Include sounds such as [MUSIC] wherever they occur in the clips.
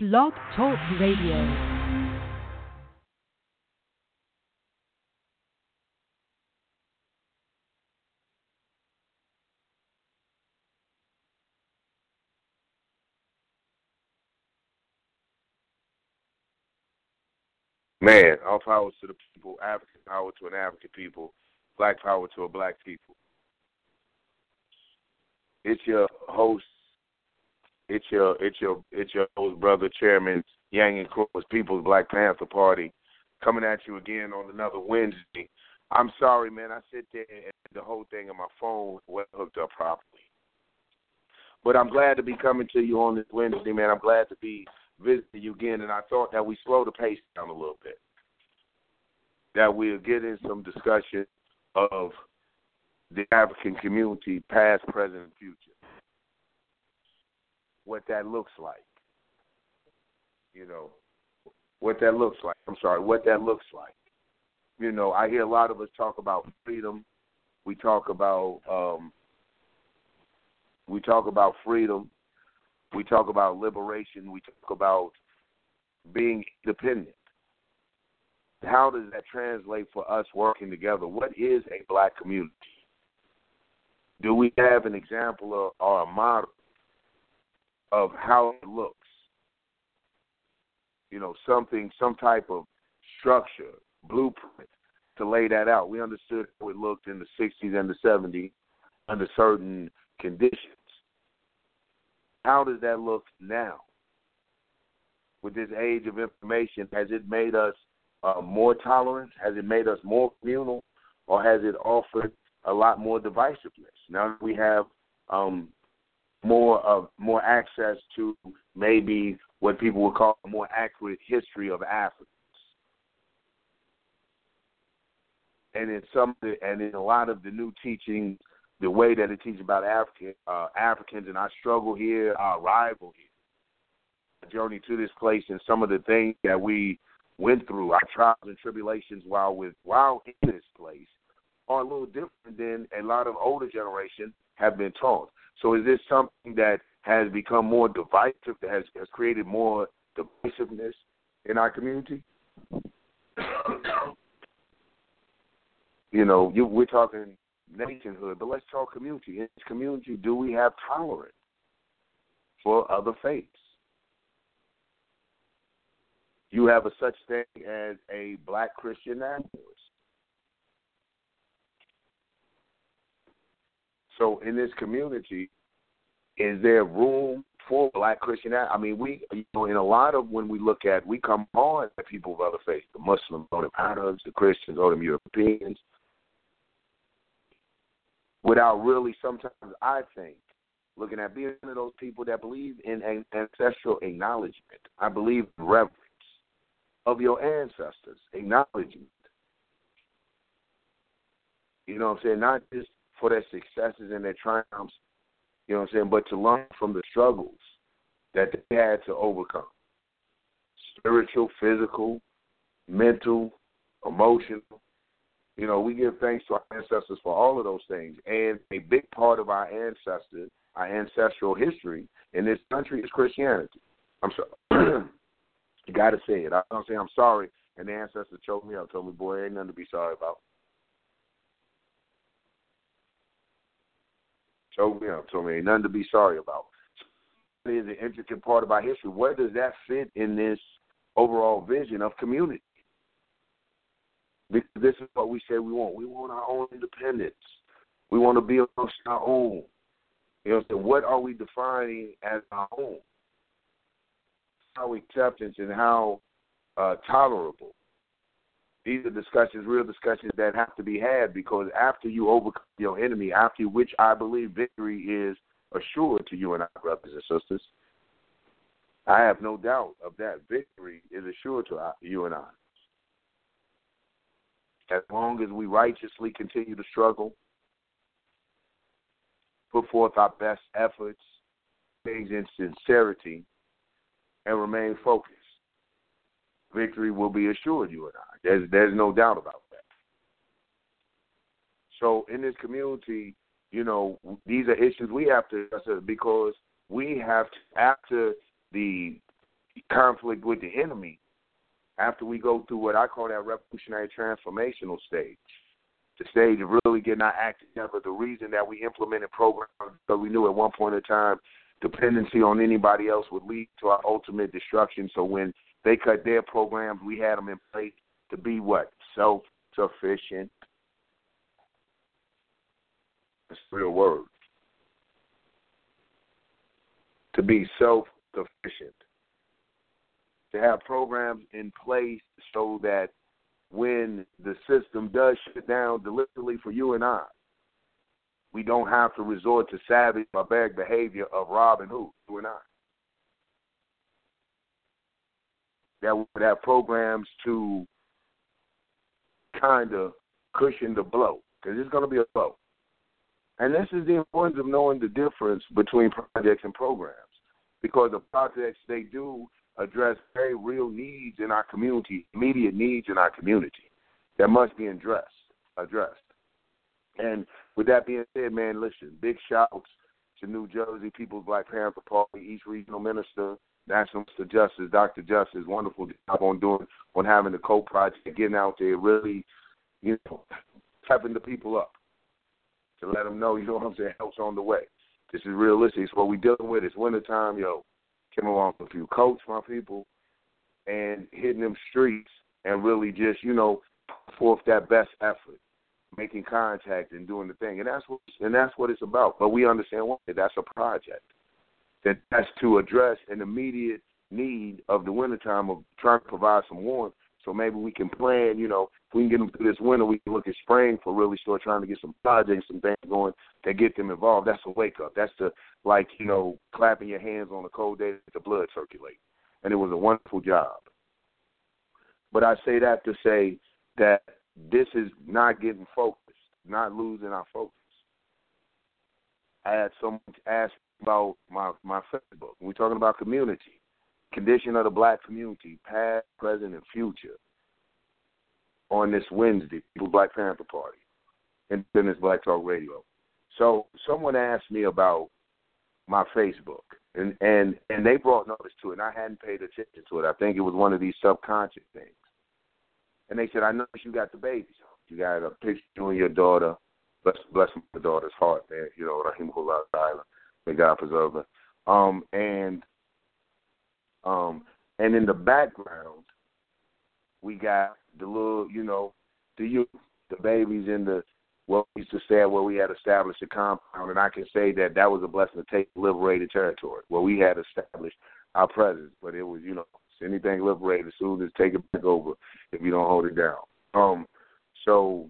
Blog Talk Radio. Man, all power to the people, African power to an African people, black power to a black people. It's your host, it's your it's your it's your host brother, Chairman Yang and Cross People's Black Panther Party, coming at you again on another Wednesday. I'm sorry, man. I sit there and the whole thing on my phone wasn't hooked up properly. But I'm glad to be coming to you on this Wednesday, man. I'm glad to be visiting you again, and I thought that we slow the pace down a little bit. That we'll get in some discussion of the African community, past, present, and future. What that looks like. You know, what that looks like. I'm sorry, what that looks like. You know, I hear a lot of us talk about freedom. We talk about um, we talk about freedom. We talk about liberation. We talk about being independent. How does that translate for us working together? What is a black community? Do we have an example of, or a model of how it looks? You know, something, some type of structure, blueprint to lay that out. We understood how it looked in the 60s and the 70s under certain conditions. How does that look now? With this age of information, has it made us uh, more tolerant? Has it made us more communal? Or has it offered a lot more divisiveness? Now we have um, more of more access to maybe what people would call a more accurate history of Africans. And in some the, and in a lot of the new teaching, the way that it teaches about African uh, Africans and our struggle here, our arrival here, our journey to this place, and some of the things that we went through, our trials and tribulations while with while in this place, are a little different than a lot of older generation have been taught. So is this something that has become more divisive, that has, has created more divisiveness in our community? [COUGHS] you know, you, we're talking nationhood, but let's talk community. In this community, do we have tolerance for other faiths? You have a such thing as a black Christian nationalist. So in this community, is there room for black Christian? I mean, we you know in a lot of when we look at we come on at people of other faiths, the Muslims or the Arabs, the Christians or the Europeans, without really sometimes I think looking at being one of those people that believe in ancestral acknowledgement. I believe reverence of your ancestors, acknowledgement. You know what I'm saying? Not just for their successes and their triumphs, you know what I'm saying, but to learn from the struggles that they had to overcome. Spiritual, physical, mental, emotional. You know, we give thanks to our ancestors for all of those things. And a big part of our ancestors, our ancestral history in this country is Christianity. I'm sorry. [CLEARS THROAT] you got to say it. I don't say I'm sorry, and the ancestors choked me up, told me, boy, ain't nothing to be sorry about. Me up, told me, ain't nothing to be sorry about. It is an intricate part of our history. Where does that fit in this overall vision of community? Because this is what we say we want. We want our own independence. We want to be amongst our own. You know, so what are we defining as our own? How acceptance and how uh, tolerable. These are discussions, real discussions that have to be had because after you overcome your enemy, after which I believe victory is assured to you and our brothers and sisters, I have no doubt of that. Victory is assured to you and I. As long as we righteously continue to struggle, put forth our best efforts, things in sincerity, and remain focused, victory will be assured you and I. There's there's no doubt about that. So in this community, you know, these are issues we have to because we have to, after the conflict with the enemy after we go through what I call that revolutionary transformational stage. The stage of really getting our act together. The reason that we implemented programs because we knew at one point in time dependency on anybody else would lead to our ultimate destruction. So when they cut their programs, we had them in place to be what? Self sufficient. That's real word. To be self sufficient. To have programs in place so that when the system does shut down deliberately for you and I, we don't have to resort to savage barbaric behavior of Robin Hood, you and I. That would have programs to kind of cushion the blow, because it's going to be a blow. And this is the importance of knowing the difference between projects and programs, because the projects they do address very real needs in our community, immediate needs in our community that must be addressed. Addressed. And with that being said, man, listen, big shouts to New Jersey People's Black Panther Party, East Regional Minister, National Mr. Justice, Dr. Justice, wonderful job on doing on having the co project, getting out there, really, you know, tapping the people up to let them know, [LAUGHS] you know what I'm saying, help's on the way. This is realistic. It's what we're dealing with. It's wintertime, yo. Came along with a few coats, my people, and hitting them streets and really just, you know, forth that best effort making contact and doing the thing, and that's what and that's what it's about. But we understand what that's a project that that's to address an immediate need of the wintertime of trying to provide some warmth. So maybe we can plan, you know, if we can get them through this winter, we can look at spring for really start trying to get some projects, some things going that get them involved. That's a wake up. That's the like, you know, clapping your hands on a cold day the blood circulate. And it was a wonderful job. But I say that to say that this is not getting focused, not losing our focus. I had someone ask about my my Facebook. We're talking about community, condition of the black community, past, present, and future. On this Wednesday, People Black Panther Party, Independence Black Talk Radio. So someone asked me about my Facebook, and and and they brought notice to it, and I hadn't paid attention to it. I think it was one of these subconscious things. And they said, I noticed you got the babies. You got a picture of you and your daughter. Bless, bless my daughter's heart, man. You know, Rahimullah Island. May God preserve her. Um, and um, and in the background, we got the little, you know, the youth, the babies in the what we used to say where we had established a compound, and I can say that that was a blessing to take liberated territory where we had established our presence. But it was, you know, anything liberated, as soon as take it back over if you don't hold it down. Um, so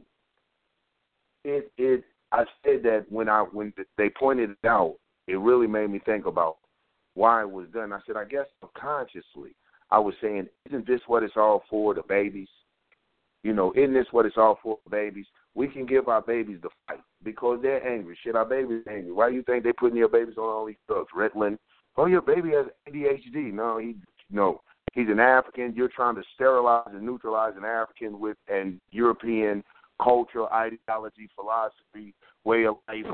it it I said that when I when they pointed it out, it really made me think about why it was done. I said, I guess subconsciously, I was saying, isn't this what it's all for, the babies? You know, isn't this what it's all for, babies? We can give our babies the fight because they're angry. Shit, our babies angry. Why do you think they're putting your babies on all these drugs? Ritalin. Oh, your baby has ADHD. No, he no. He's an African. You're trying to sterilize and neutralize an African with an European culture, ideology, philosophy, way of life.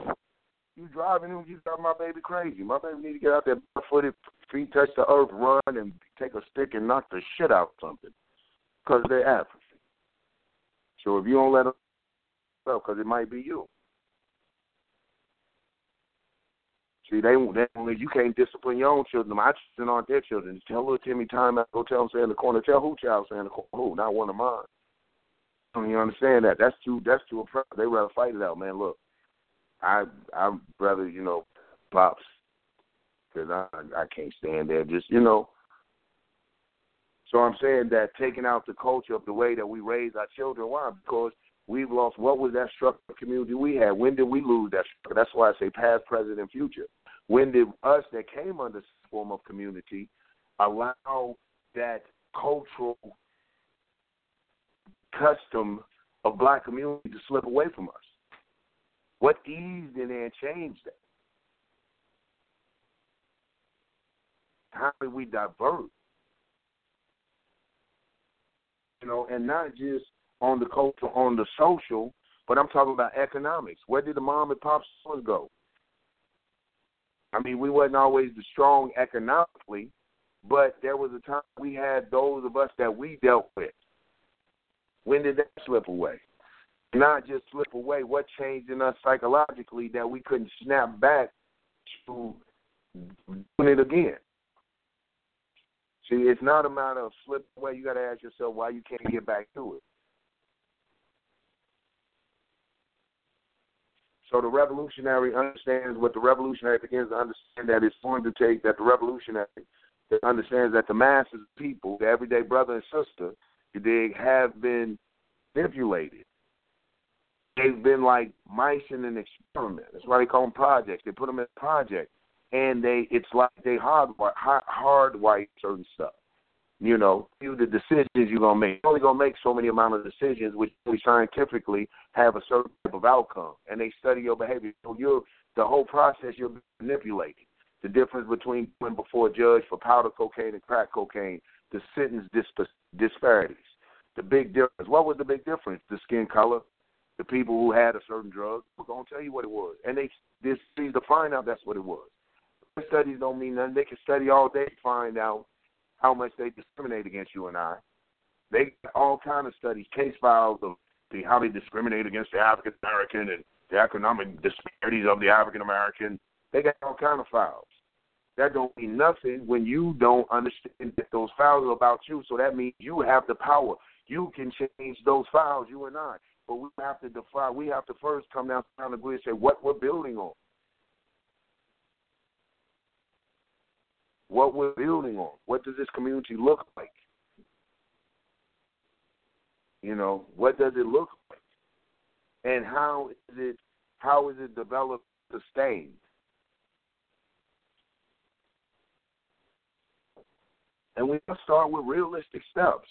You driving him, you got my baby crazy. My baby need to get out there barefooted, feet touch the earth, run, and take a stick and knock the shit out of something. Because they're African. So if you don't let them, because it might be you. See, they they you can't discipline your own children. My children aren't their children. Tell little Timmy time out. Go tell him stay in the corner. Tell who child stay in the corner. Who? Not one of mine. You understand that? That's too. That's too oppressive. They rather fight it out, man. Look, I I rather you know pops because I I can't stand there. Just you know. So I'm saying that taking out the culture of the way that we raise our children. Why? Because We've lost what was that structure community we had? When did we lose that structure? That's why I say past, present, and future. When did us that came under form of community allow that cultural custom of black community to slip away from us? What eased in and changed that? How did we divert? You know, and not just on the culture, on the social, but I'm talking about economics. Where did the mom and pop stores go? I mean, we wasn't always the strong economically, but there was a time we had those of us that we dealt with. When did that slip away? Not just slip away. What changed in us psychologically that we couldn't snap back to doing it again? See, it's not a matter of slipping away. You got to ask yourself why you can't get back to it. So the revolutionary understands what the revolutionary begins to understand that it's going to take that the revolutionary that understands that the masses of people, the everyday brother and sister, you dig, have been manipulated. They've been like mice in an experiment. That's why they call them projects. They put them in a project, and they it's like they hard hard white certain stuff. You know, you the decisions you're gonna make. You're only gonna make so many amount of decisions, which we scientifically have a certain type of outcome, and they study your behavior. So you're the whole process you're manipulating. The difference between going before a judge for powder cocaine and crack cocaine, the sentence disp- disparities. The big difference. What was the big difference? The skin color. The people who had a certain drug. We're gonna tell you what it was, and they this to find out that's what it was. Studies don't mean nothing. They can study all day to find out how much they discriminate against you and I. They all kind of studies, case files of the, how they discriminate against the African American and the economic disparities of the African American. They got all kind of files. That don't mean nothing when you don't understand that those files are about you. So that means you have the power. You can change those files, you and I. But we have to define. We have to first come down to the grid and say what we're building on. what we're building on. What does this community look like? You know, what does it look like? And how is it how is it developed, sustained? And we must start with realistic steps.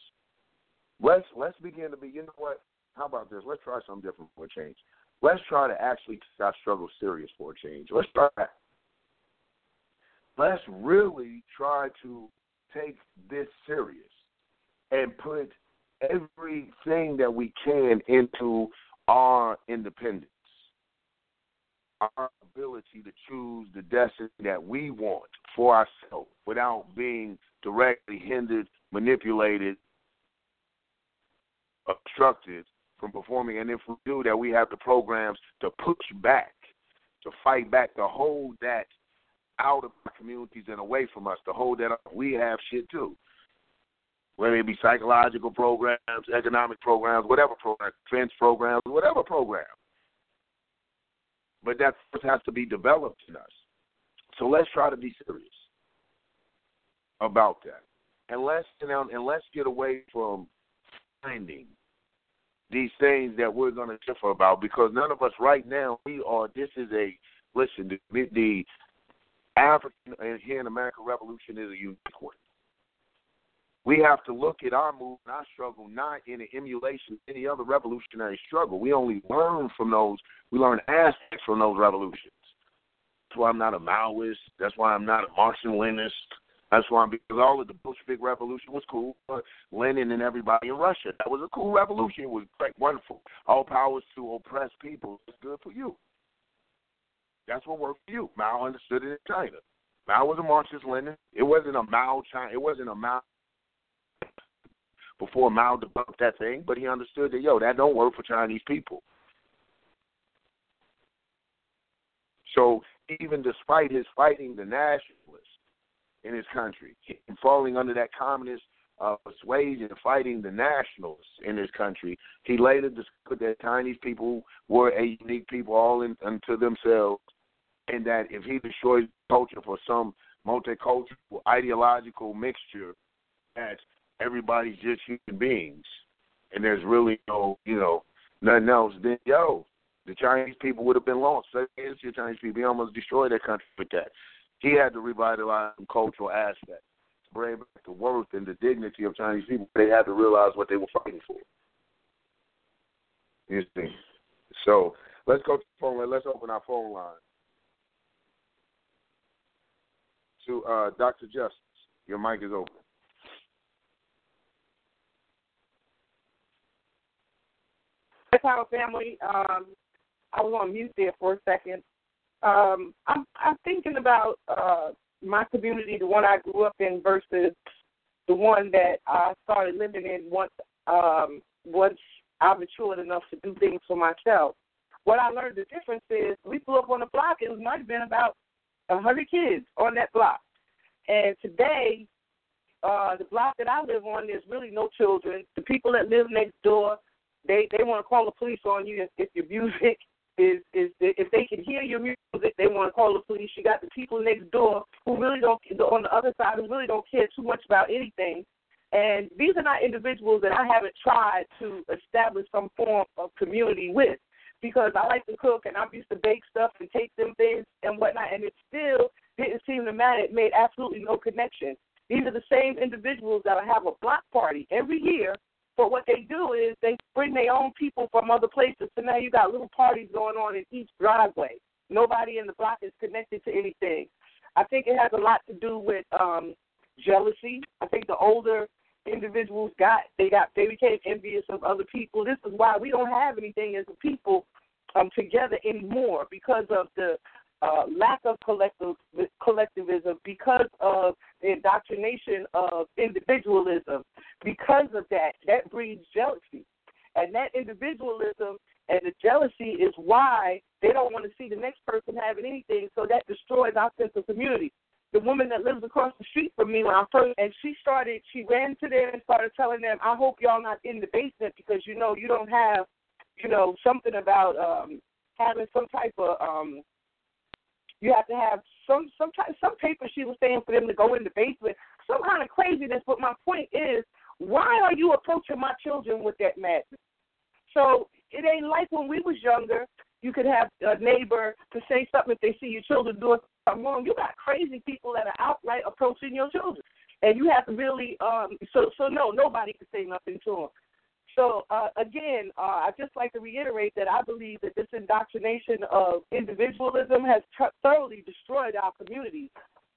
Let's let's begin to be. You know what? How about this? Let's try something different for a change. Let's try to actually take our struggle serious for a change. Let's try let's really try to take this serious and put everything that we can into our independence, our ability to choose the destiny that we want for ourselves without being directly hindered, manipulated, obstructed from performing. And if we do that, we have the programs to push back, to fight back, to hold that out of communities and away from us to hold that up. We have shit too. Whether it be psychological programs, economic programs, whatever program, defense programs, whatever program. But that first has to be developed in us. So let's try to be serious about that. And let's you know, and let's get away from finding these things that we're going to differ about because none of us right now we are. This is a listen. The, the African and here in America Revolution is a unique one. We have to look at our move and our struggle not in an emulation of any other revolutionary struggle. We only learn from those. We learn aspects from those revolutions. That's why I'm not a Maoist. That's why I'm not a Marxist Leninist. That's why because all of the Bolshevik Revolution was cool. But Lenin and everybody in Russia, that was a cool revolution. It was quite wonderful. All powers to oppress people. It's good for you. That's what worked for you. Mao understood it in China. Mao was a Marxist Lenin. It wasn't a Mao China. It wasn't a Mao before Mao debunked that thing, but he understood that yo, that don't work for Chinese people. So even despite his fighting the nationalists in his country, and falling under that communist uh, persuasion, fighting the nationalists in his country, he later discovered that Chinese people were a unique people all in, unto themselves, and that if he destroys culture for some multicultural ideological mixture, that everybody's just human beings, and there's really no, you know, nothing else. Then yo, the Chinese people would have been lost. So against the Chinese people, he almost destroyed their country with that. He had to revitalize some cultural aspects, bring back the worth and the dignity of Chinese people. They had to realize what they were fighting for. You see. So let's go to the phone line. Let's open our phone line. to uh, Dr. Justice. Your mic is open. Power family. Um, I was on mute there for a second. Um, I'm, I'm thinking about uh, my community, the one I grew up in, versus the one that I started living in once um, once I matured enough to do things for myself. What I learned the difference is we grew up on a block. It might have been about a hundred kids on that block, and today, uh, the block that I live on, there's really no children. The people that live next door, they they want to call the police on you if, if your [LAUGHS] music is is if they can hear your music, they want to call the police. You got the people next door who really don't on the other side who really don't care too much about anything. And these are not individuals that I haven't tried to establish some form of community with because I like to cook and I'm used to bake stuff and take them things and whatnot, and it still didn't seem to matter. It made absolutely no connection. These are the same individuals that I have a block party every year but what they do is they bring their own people from other places. So now you got little parties going on in each driveway. Nobody in the block is connected to anything. I think it has a lot to do with um jealousy. I think the older individuals got they got they became envious of other people. This is why we don't have anything as a people um together anymore because of the uh, lack of collective collectivism, because of the indoctrination of individualism. Because of that, that breeds jealousy, and that individualism and the jealousy is why they don't want to see the next person having anything. So that destroys our sense of community. The woman that lives across the street from me when I first and she started, she ran to them and started telling them, "I hope y'all not in the basement because you know you don't have, you know, something about um having some type of um you have to have some some type, some paper she was saying for them to go in the basement. Some kind of craziness. But my point is, why are you approaching my children with that madness? So it ain't like when we was younger. You could have a neighbor to say something if they see your children doing something wrong. You got crazy people that are outright approaching your children, and you have to really um. So so no, nobody can say nothing to them. So uh, again, uh, I just like to reiterate that I believe that this indoctrination of individualism has t- thoroughly destroyed our communities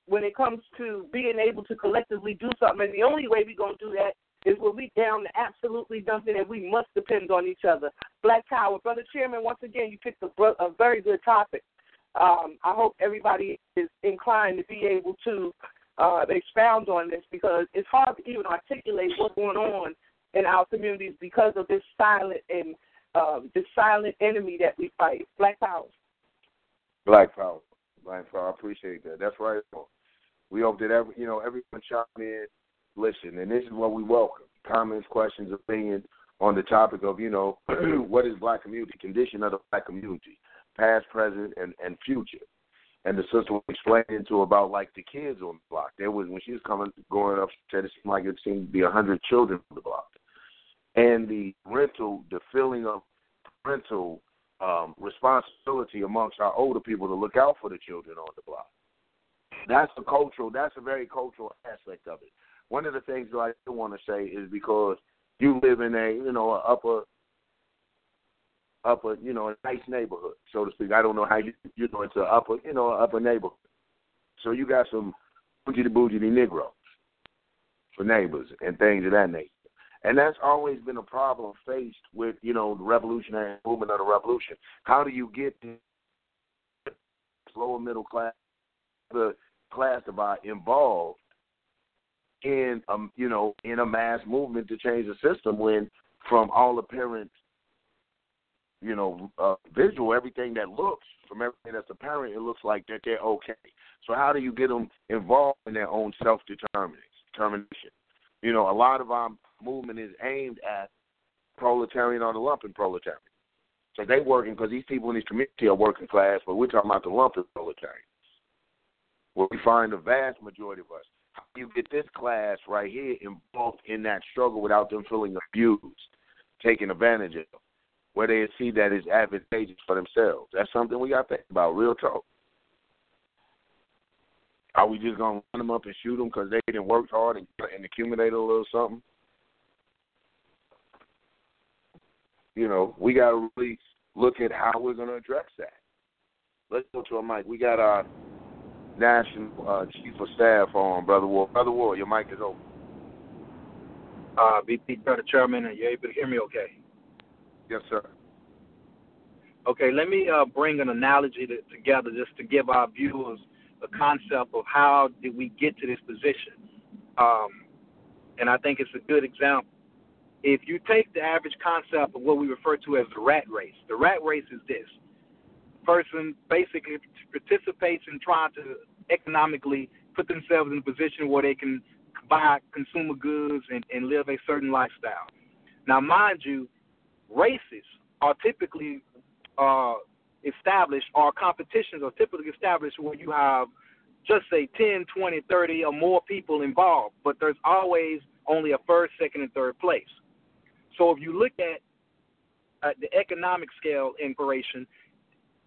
when it comes to being able to collectively do something. And the only way we're to do that is when we down to absolutely nothing and we must depend on each other. Black Power, Brother Chairman, once again, you picked a, a very good topic. Um, I hope everybody is inclined to be able to uh, expound on this because it's hard to even articulate what's going on in our communities because of this silent and um, this silent enemy that we fight. Black power. Black power. Black power. I appreciate that. That's right. We hope that every you know everyone chime in, listen, and this is what we welcome: comments, questions, opinions on the topic of you know [CLEARS THROAT] what is black community, condition of the black community, past, present, and and future. And the sister was explaining to about like the kids on the block. There was when she was coming going up, she said it seemed like it seemed to be a hundred children on the block and the rental, the feeling of parental um, responsibility amongst our older people to look out for the children on the block. That's a cultural. That's a very cultural aspect of it. One of the things that I do want to say is because you live in a you know a upper upper you know a nice neighborhood so to speak. I don't know how you you know it's a upper you know upper neighborhood. So you got some bougie de bougie Negroes for neighbors and things of that nature. And that's always been a problem faced with, you know, the revolutionary movement of the revolution. How do you get the lower middle class, the class divide involved in, um, you know, in a mass movement to change the system when, from all apparent, you know, uh, visual, everything that looks, from everything that's apparent, it looks like that they're okay. So how do you get them involved in their own self-determination? You know, a lot of our movement is aimed at proletarian or the lumpen proletarian. So they working because these people in this community are working class, but we're talking about the lumpen proletarians, where we find the vast majority of us. How do you get this class right here involved in that struggle without them feeling abused, taken advantage of, where they see that is advantageous for themselves? That's something we got to think about, real talk. Are we just gonna run them up and shoot them because they didn't work hard and, and accumulate a little something? You know, we got to really look at how we're going to address that. Let's go to a mic. We got our national uh, chief of staff on, Brother Ward. Brother Ward, your mic is open. Uh, BP Brother Chairman, are you able to hear me okay? Yes, sir. Okay, let me uh, bring an analogy to, together just to give our viewers a concept of how did we get to this position. Um, and I think it's a good example. If you take the average concept of what we refer to as the rat race, the rat race is this person basically participates in trying to economically put themselves in a position where they can buy consumer goods and, and live a certain lifestyle. Now, mind you, races are typically uh, established, or competitions are typically established where you have just say 10, 20, 30 or more people involved, but there's always only a first, second, and third place. So if you look at uh, the economic scale in Croatian,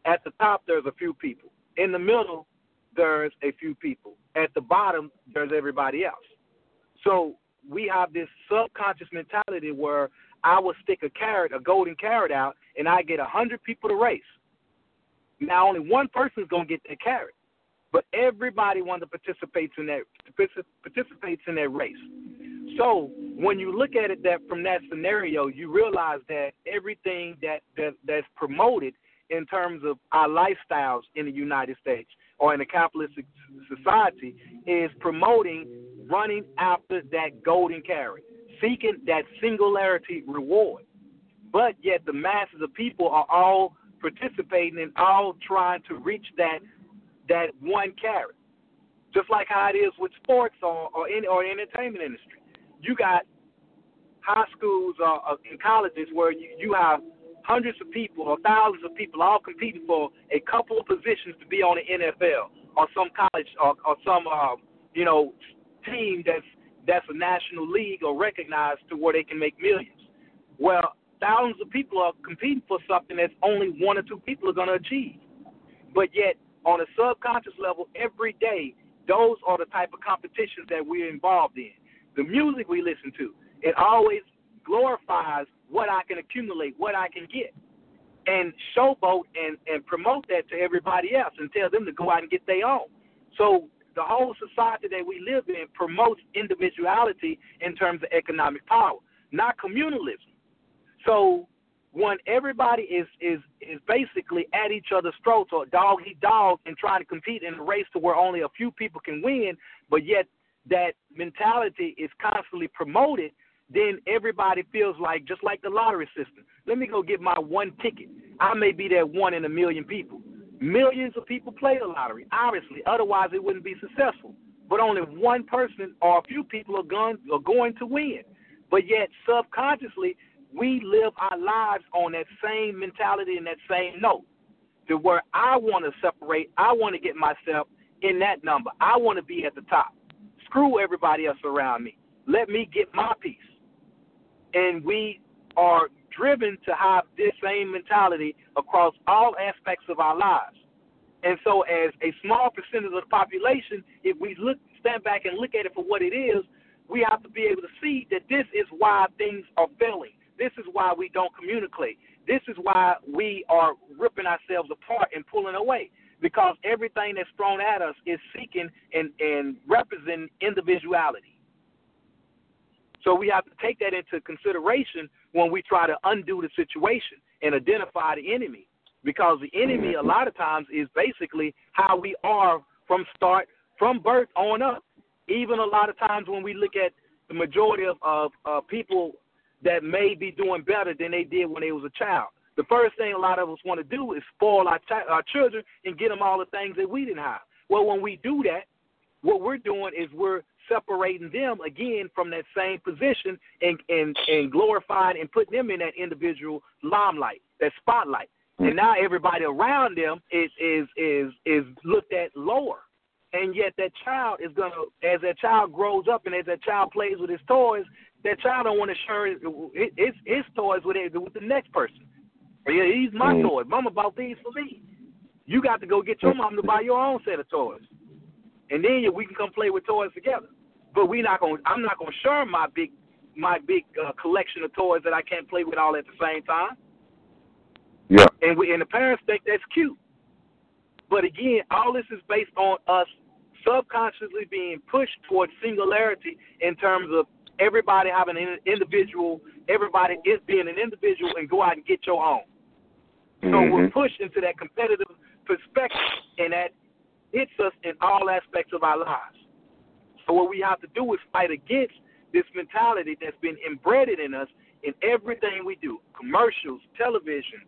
at the top there's a few people. In the middle, there's a few people. At the bottom, there's everybody else. So we have this subconscious mentality where I will stick a carrot, a golden carrot out, and I get a hundred people to race. Now only one person is gonna get that carrot, but everybody wants to participate in that participates in that race. So when you look at it that from that scenario, you realize that everything that, that that's promoted in terms of our lifestyles in the United States or in a capitalist society is promoting running after that golden carrot, seeking that singularity reward. But yet the masses of people are all participating and all trying to reach that that one carrot. Just like how it is with sports or or, in, or entertainment industry. You got high schools or, or in colleges where you, you have hundreds of people or thousands of people all competing for a couple of positions to be on the NFL or some college or, or some uh, you know team that's that's a national league or recognized to where they can make millions. Well, thousands of people are competing for something that's only one or two people are going to achieve. But yet, on a subconscious level, every day, those are the type of competitions that we're involved in. The music we listen to, it always glorifies what I can accumulate, what I can get, and showboat and, and promote that to everybody else and tell them to go out and get their own. So the whole society that we live in promotes individuality in terms of economic power, not communalism. So when everybody is is is basically at each other's throats or dog eat dog and trying to compete in a race to where only a few people can win, but yet that mentality is constantly promoted then everybody feels like just like the lottery system. Let me go get my one ticket. I may be that one in a million people. Millions of people play the lottery, obviously, otherwise it wouldn't be successful. But only one person or a few people are going are going to win. But yet subconsciously we live our lives on that same mentality and that same note. To where I want to separate, I want to get myself in that number. I want to be at the top. Screw everybody else around me. Let me get my piece and we are driven to have this same mentality across all aspects of our lives. And so, as a small percentage of the population, if we look, stand back and look at it for what it is, we have to be able to see that this is why things are failing. This is why we don't communicate. This is why we are ripping ourselves apart and pulling away. Because everything that's thrown at us is seeking and, and representing individuality. So we have to take that into consideration when we try to undo the situation and identify the enemy. Because the enemy, a lot of times, is basically how we are from start, from birth on up. Even a lot of times when we look at the majority of, of uh, people that may be doing better than they did when they was a child. The first thing a lot of us want to do is spoil our, ch- our children and get them all the things that we didn't have. Well, when we do that, what we're doing is we're separating them again from that same position and and and glorifying and putting them in that individual limelight, that spotlight. Hmm. And now everybody around them is is is is looked at lower. And yet that child is gonna as that child grows up and as that child plays with his toys, that child don't want to share his his toys with with the next person. Yeah, these my mm. toys. Mama bought these for me. You got to go get your mom to buy your own set of toys, and then we can come play with toys together but we not gonna. I'm not gonna share my big my big uh, collection of toys that I can't play with all at the same time. Yeah. And we and the parents think that's cute. But again, all this is based on us subconsciously being pushed towards singularity in terms of everybody having an individual, everybody is being an individual and go out and get your own. So mm-hmm. we're pushed into that competitive perspective and that hits us in all aspects of our lives. So what we have to do is fight against this mentality that's been embedded in us in everything we do. Commercials, television,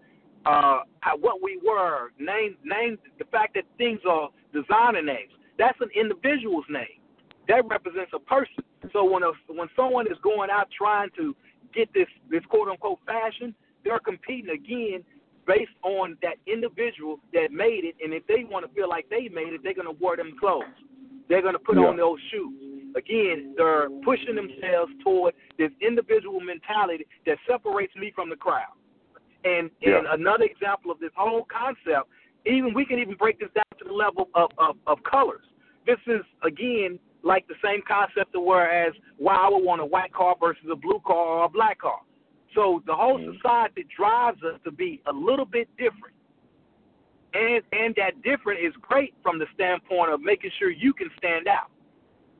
uh, what we were, name, name the fact that things are designer names. That's an individual's name. That represents a person. So when a, when someone is going out trying to get this this quote unquote fashion, they're competing again based on that individual that made it. And if they want to feel like they made it, they're gonna wear them clothes. They're gonna put yeah. on those shoes. Again, they're pushing themselves toward this individual mentality that separates me from the crowd. And yeah. and another example of this whole concept, even we can even break this down to the level of, of, of colors. This is again like the same concept of whereas why I would want a white car versus a blue car or a black car. So the whole mm-hmm. society drives us to be a little bit different. And and that different is great from the standpoint of making sure you can stand out.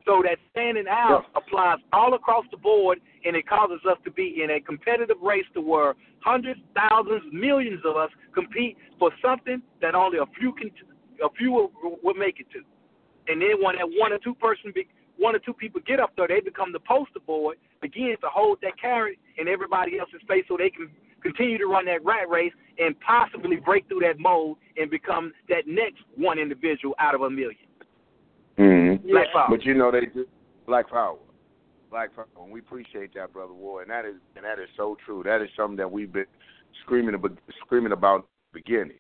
So that standing out yeah. applies all across the board, and it causes us to be in a competitive race to where hundreds, thousands, millions of us compete for something that only a few can, a few will, will make it to. And then when that one or two person, be, one or two people get up there, they become the poster boy again to hold that carrot in everybody else's face, so they can continue to run that rat race and possibly break through that mold and become that next one individual out of a million. Mm-hmm. Black power. But you know they do black power. Black power. And we appreciate that, brother Ward. And that is and that is so true. That is something that we've been screaming about screaming about the beginning.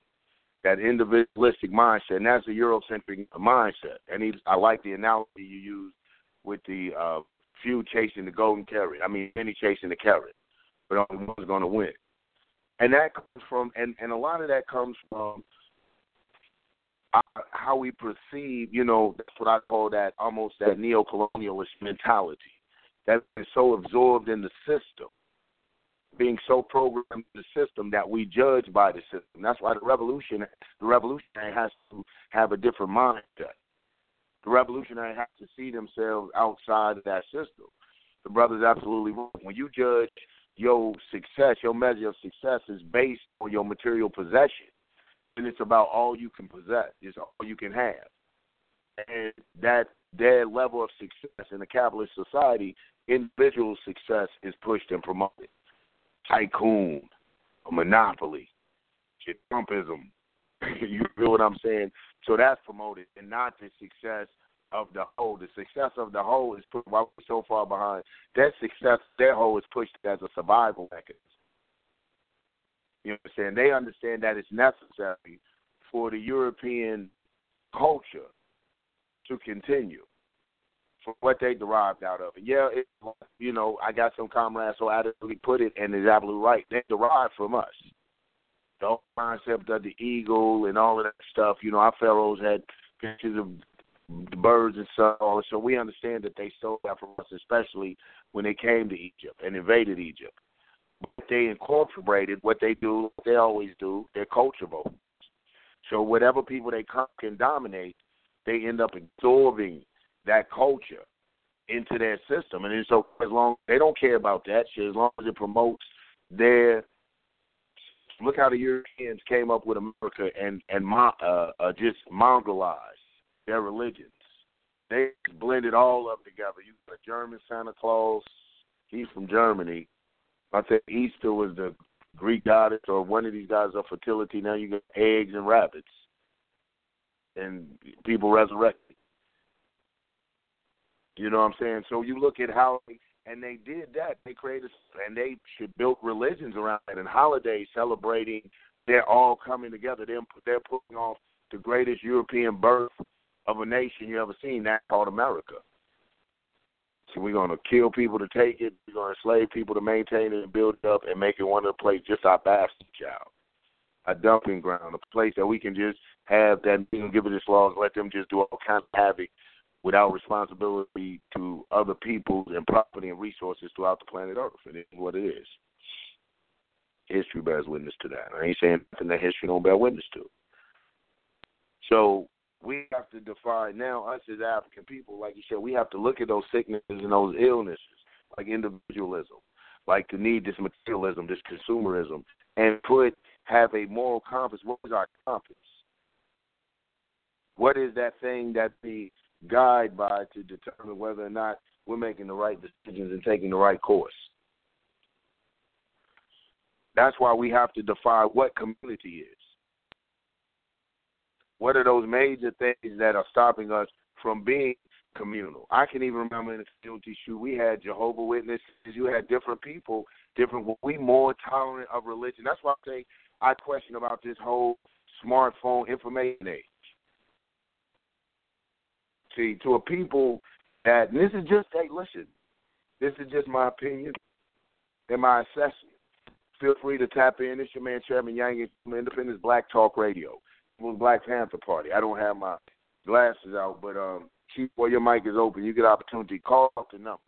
That individualistic mindset, and that's a Eurocentric mindset. And he, I like the analogy you used with the uh, few chasing the golden carrot. I mean, many chasing the carrot, but only one's going to win. And that comes from, and and a lot of that comes from how we perceive, you know, that's what I call that almost that neo-colonialist mentality that is so absorbed in the system, being so programmed in the system that we judge by the system. That's why the revolution, the revolutionary has to have a different mindset. The revolutionary has to see themselves outside of that system. The brother's absolutely wrong. When you judge your success, your measure of success is based on your material possession and it's about all you can possess. It's all you can have. And that their level of success in a capitalist society, individual success is pushed and promoted. Tycoon, a monopoly, shit, Trumpism. [LAUGHS] you feel what I'm saying? So that's promoted, and not the success of the whole. The success of the whole is put why we're so far behind. That success, their whole is pushed as a survival mechanism. You understand? They understand that it's necessary for the European culture to continue for what they derived out of it. Yeah, it, you know, I got some comrades who adequately put it, and is absolutely right. They derived from us. The whole concept of the eagle and all of that stuff. You know, our pharaohs had pictures of the birds and so on. So we understand that they stole that from us, especially when they came to Egypt and invaded Egypt But they incorporated what they do, what they always do, their culture vote. So whatever people they can dominate, they end up absorbing that culture into their system, and so as long they don't care about that shit, as long as it promotes their. Look how the Europeans came up with America and and uh, uh, just mongolized their religions. They blended all up together. You got a German Santa Claus, he's from Germany, I said Easter was the Greek goddess or one of these gods of fertility. Now you got eggs and rabbits, and people resurrected. You know what I'm saying? So you look at how, and they did that. They created, and they should built religions around it and holidays celebrating. They're all coming together. They're they're putting off the greatest European birth of a nation you ever seen. That called America. So we're gonna kill people to take it. We're gonna enslave people to maintain it and build it up and make it one of the places just our bastard child, a dumping ground, a place that we can just have that we can give it its laws, let them just do all kinds of havoc without responsibility to other people and property and resources throughout the planet Earth. It is what it is. History bears witness to that. I ain't saying nothing that history don't bear witness to. So we have to define now us as African people, like you said, we have to look at those sicknesses and those illnesses, like individualism, like the need this materialism, this consumerism, and put have a moral compass. What is our compass? What is that thing that we guide by to determine whether or not we're making the right decisions and taking the right course? That's why we have to define what community is. What are those major things that are stopping us from being communal? I can even remember in the community shoot we had Jehovah Witnesses, you had different people, different. We more tolerant of religion. That's why I say I question about this whole smartphone information age. See, to a people that this is just hey, listen, this is just my opinion and my assessment. Feel free to tap in. It's your man Chairman Yang from Independence Black Talk Radio. It Black Panther Party. I don't have my glasses out, but um, Chief, while your mic is open, you get opportunity. Call up the number.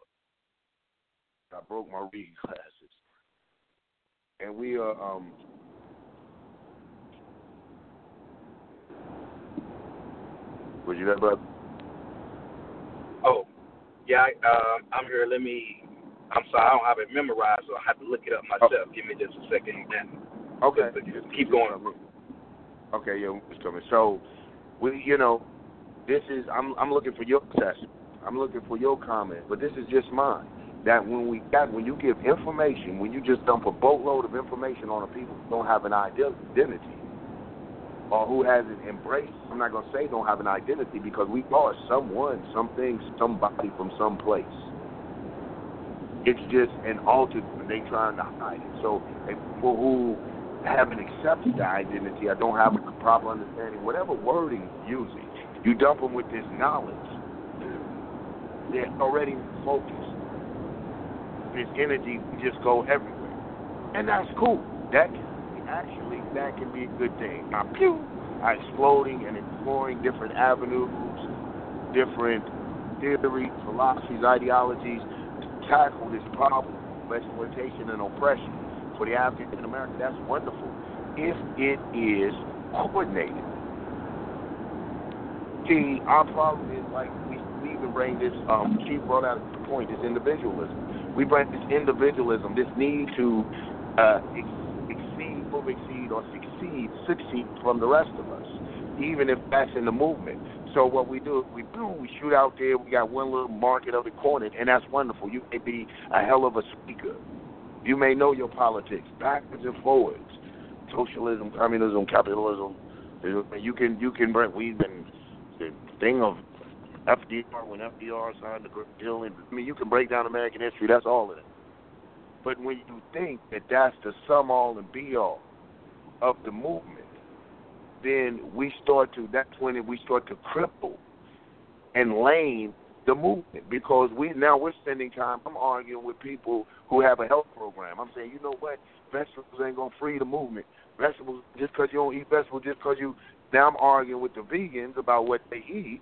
I broke my reading [LAUGHS] glasses, and we are um. Was you there, brother? Oh, yeah, I, uh, I'm here. Let me. I'm sorry, I don't have it memorized, so I have to look it up myself. Oh. Give me just a second. Then. Okay. Keep going. Okay, yeah, Mr. coming. So, we, you know, this is I'm I'm looking for your assessment. I'm looking for your comment, but this is just mine. That when we got when you give information, when you just dump a boatload of information on a people who don't have an identity or who hasn't embraced, I'm not gonna say don't have an identity because we are someone, something, somebody from some place. It's just an altered they trying to hide it. So people who haven't accepted the identity, I don't have a proper understanding, whatever wording you're using, you dump them with this knowledge. They're already focused. This energy just go everywhere, and that's cool. That actually that can be a good thing. Now, pew, exploding and exploring different avenues, different theories, philosophies, ideologies to tackle this problem of exploitation and oppression for the African American. That's wonderful if it is coordinated. See, our problem is like we, we even bring this. Um, Chief brought out the point: is individualism. We bring this individualism, this need to uh, ex- exceed, move, exceed, or succeed, succeed from the rest of us, even if that's in the movement. So what we do we boom, we shoot out there. We got one little market of the corner, and that's wonderful. You may be a hell of a speaker. You may know your politics backwards and forwards, socialism, communism, capitalism. You can you can bring. We've been the thing of FDR when FDR signed the deal. I mean, you can break down American history. That's all of it. But when you think that that's the sum all and be all of the movement, then we start to. That's when we start to cripple and lame the movement because we now we're spending time. I'm arguing with people who have a health program. I'm saying, you know what? Vegetables ain't gonna free the movement. Vegetables just because you don't eat vegetables, just because you now I'm arguing with the vegans about what they eat.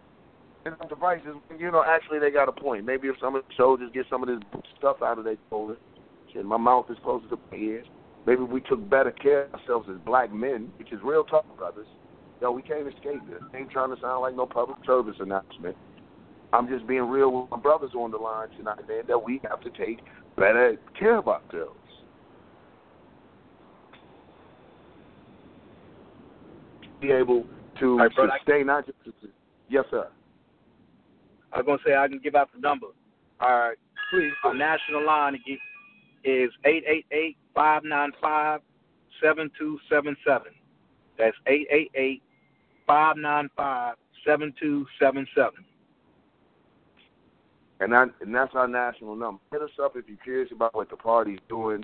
And the prices, you know, actually they got a point. Maybe if some of the soldiers get some of this stuff out of their shoulder, my mouth is closer to my ears. Maybe we took better care of ourselves as black men, which is real talk, brothers. Yo, we can't escape this. Ain't trying to sound like no public service announcement. I'm just being real with my brothers on the line tonight, man, that we have to take better care of ourselves. be able to right, bro, sustain not just yes sir. I was gonna say I can give out the number. All right. Please. Our national line is eight eight eight five nine five seven two seven seven. That's eight eight eight five nine five seven two seven seven. And that and that's our national number. Hit us up if you're curious about what the party's doing.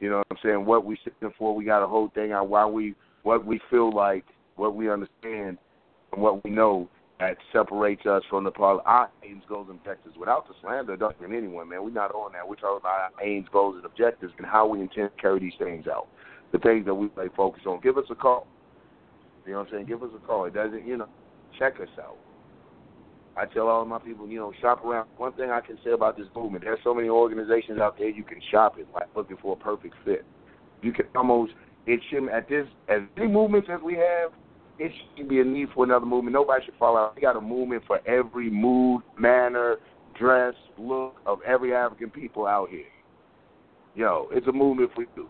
You know what I'm saying? What we're sitting for. We got a whole thing on why we what we feel like what we understand and what we know that separates us from the part our aims, goals, and objectives. Without the slander of ducking anyone, man, we're not on that. We're talking about our aims, goals, and objectives and how we intend to carry these things out. The things that we play focus on. Give us a call. You know what I'm saying? Give us a call. It doesn't, you know, check us out. I tell all my people, you know, shop around. One thing I can say about this movement, there's so many organizations out there you can shop it, like looking for a perfect fit. You can almost, it shouldn't, at this, as many movements as we have, it should be a need for another movement. Nobody should fall out. We got a movement for every mood, manner, dress, look of every African people out here. Yo, it's a movement for you.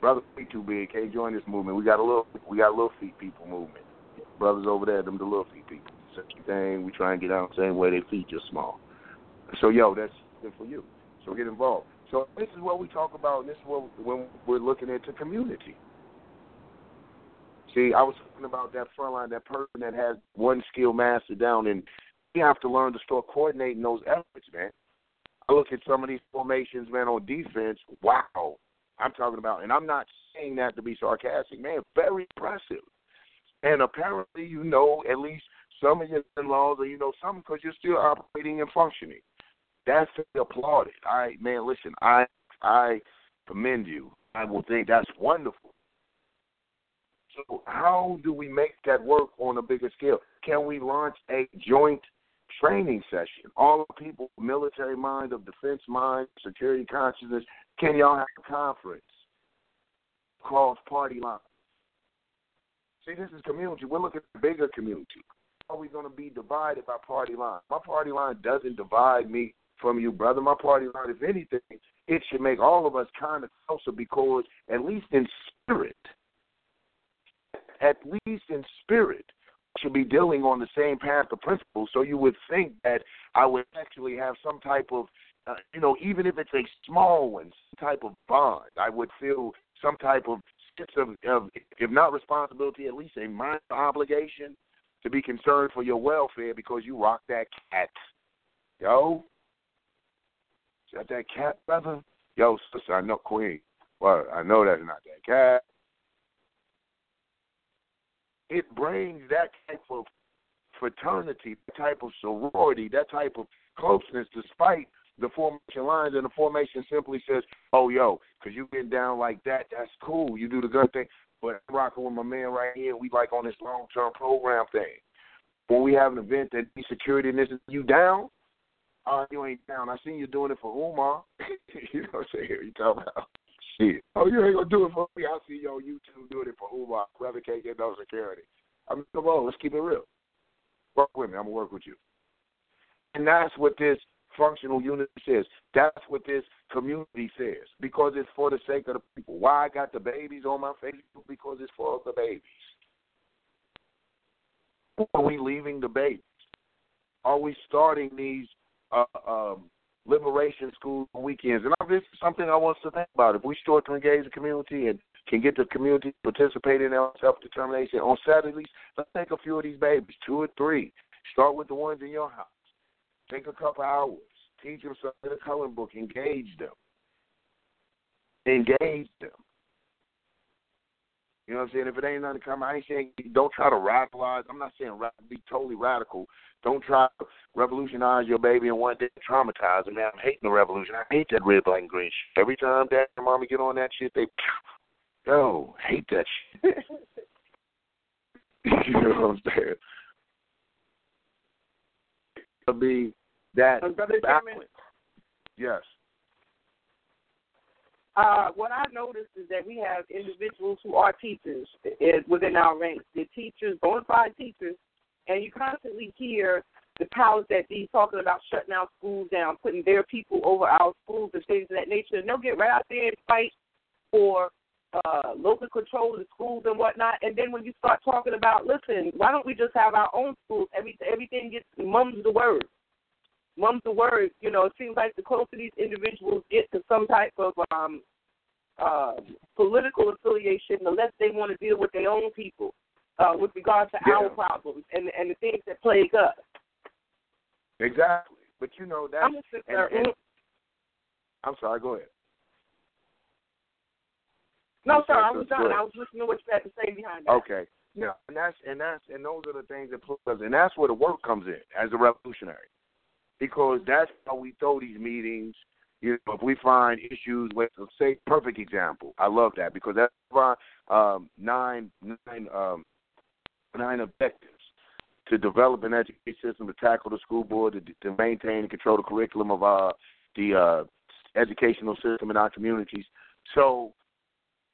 Brother, feet too big. Can't join this movement. We got a little, we got a little feet people movement. Brothers over there, them the little feet people. Same thing. We try and get out the same way. Their feet just small. So yo, that's for you. So get involved. So this is what we talk about. And this is what when we're looking into community. See, I was talking about that front line, that person that has one skill mastered down, and we have to learn to start coordinating those efforts, man. I look at some of these formations, man, on defense. Wow, I'm talking about, and I'm not saying that to be sarcastic, man. Very impressive. And apparently, you know at least some of your in-laws, or you know some because you're still operating and functioning. That's to be applauded. I man, listen, I I commend you. I will think that's wonderful. So how do we make that work on a bigger scale? Can we launch a joint training session? All the people, military mind, of defense mind, security consciousness, can y'all have a conference? Cross party line. See, this is community. We're looking at a bigger community. Are we going to be divided by party line? My party line doesn't divide me from you, brother. My party line, if anything, it should make all of us kind of closer because, at least in spirit, at least in spirit, should be dealing on the same path of principles. So you would think that I would actually have some type of, uh, you know, even if it's a small one, some type of bond. I would feel some type of sense of, of if not responsibility, at least a mind obligation to be concerned for your welfare because you rock that cat. Yo, is that that cat, brother? Yo, sister, I know Queen. Well, I know that's not that cat it brings that type of fraternity, that type of sorority, that type of closeness, despite the formation lines. And the formation simply says, "Oh, yo, because you get down like that, that's cool. You do the good thing." But I'm rocking with my man right here. We like on this long term program thing. When we have an event that needs security and this is you down, uh, you ain't down. I seen you doing it for Umar. [LAUGHS] you know what I'm saying? You talking about Shit. Oh, you ain't gonna do it for me. I see you on YouTube doing it for Umar. Brother can't get no security. I mean, come on, let's keep it real. Work with me. I'm gonna work with you. And that's what this functional unity says. That's what this community says. Because it's for the sake of the people. Why I got the babies on my Facebook? Because it's for the babies. Are we leaving the babies? Are we starting these uh, um, liberation school weekends. And this is something I want us to think about. If we start to engage the community and can get the community to participate in our self determination on Saturdays, let's take a few of these babies, two or three. Start with the ones in your house. Take a couple hours. Teach them something in the coloring book. Engage them. Engage them. You know what I'm saying? If it ain't nothing to come, I ain't saying don't try to radicalize. I'm not saying be totally radical. Don't try to revolutionize your baby and one day traumatize him. Man, I'm hating the revolution. I hate that red, black, and green shit. Every time dad and mommy get on that shit, they [SNIFFS] yo hate that shit. [LAUGHS] you know what I'm saying? It'll be that balance. Yes. Uh, what I noticed is that we have individuals who are teachers within our ranks. They're teachers, bona fide teachers, and you constantly hear the powers that be talking about shutting our schools down, putting their people over our schools and things of that nature. And they'll get right out there and fight for uh, local control of the schools and whatnot. And then when you start talking about, listen, why don't we just have our own schools? Every, everything gets mum's the word mum's the word. You know, it seems like the closer these individuals get to some type of um, uh, political affiliation, the less they want to deal with their own people uh, with regard to yeah. our problems and and the things that plague us. Exactly, but you know that. I'm, and, I'm sorry. Go ahead. No, sir, I was done. I was listening to what you had to say behind that. Okay. Yeah, and that's and that's and those are the things that put us, and that's where the work comes in as a revolutionary because that's how we throw these meetings. You know, if we find issues with, say, perfect example. I love that because that's why um, nine nine um, nine objectives to develop an education system to tackle the school board to, to maintain and control the curriculum of uh, the uh, educational system in our communities. So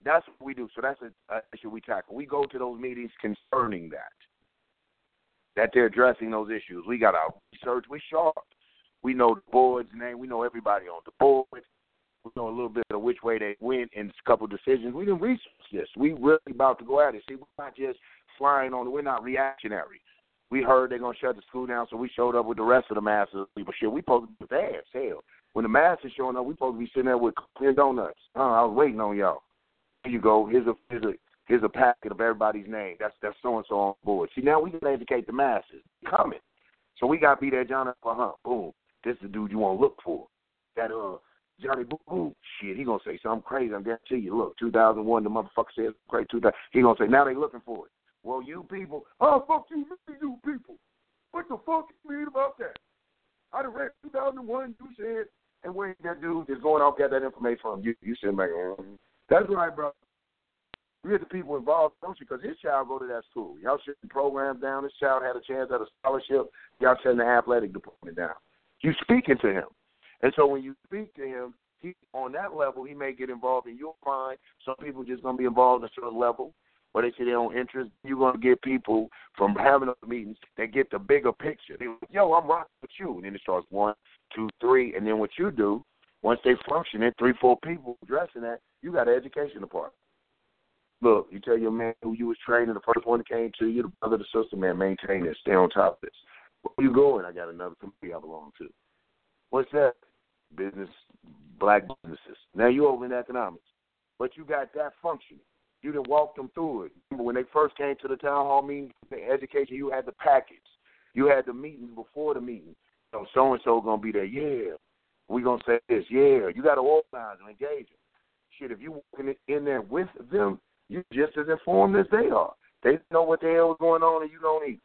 that's what we do. So that's an issue we tackle. We go to those meetings concerning that that they're addressing those issues. We got our research. We sharp. We know the board's name. We know everybody on the board. we know a little bit of which way they went in a couple of decisions. We didn't research this. We really about to go at it. See, we're not just flying on. We're not reactionary. We heard they're gonna shut the school down, so we showed up with the rest of the masses. But shit, we supposed to be. Hell, when the masses showing up, we supposed to be sitting there with clear donuts. Oh, I was waiting on y'all. Here you go. Here's a here's a here's a packet of everybody's name. That's that's so and so on board. See, now we can educate the masses. Coming. So we got to be there, Johnny for. Boom. This is the dude you want to look for. That uh Johnny Boo Boo. Shit, he gonna say something crazy. I guarantee you. Look, 2001, the motherfucker said crazy. 2000. He gonna say now they looking for it. Well, you people, oh fuck you, you people. What the fuck you mean about that? I done read 2001. You said, and when that dude is going off get that information from you, you sitting back. That's right, bro. We get the people involved. Because his child go to that school. Y'all shutting programs down. His child had a chance at a scholarship. Y'all shutting the athletic department down. You speaking to him, and so when you speak to him, he on that level he may get involved, and you'll find some people just gonna be involved at a certain level where they see their own interest. You're gonna get people from having those meetings that get the bigger picture. They, yo, I'm rocking with you, and then it starts one, two, three, and then what you do once they function, in three, four people addressing that, you got an education department. Look, you tell your man who you was training, the first one that came to you, the brother, the sister, man, maintain this, stay on top of this. Where you going? I got another committee I belong to. What's that? Business, black businesses. Now you over in economics, but you got that function. You didn't walk them through it. Remember when they first came to the town hall meeting, the education, you had the packets. You had the meetings before the meeting. So so and so gonna be there. Yeah, we gonna say this. Yeah, you got to organize and engage them. Shit, if you walking in there with them, you just as informed as they are. They know what the hell is going on, and you don't either.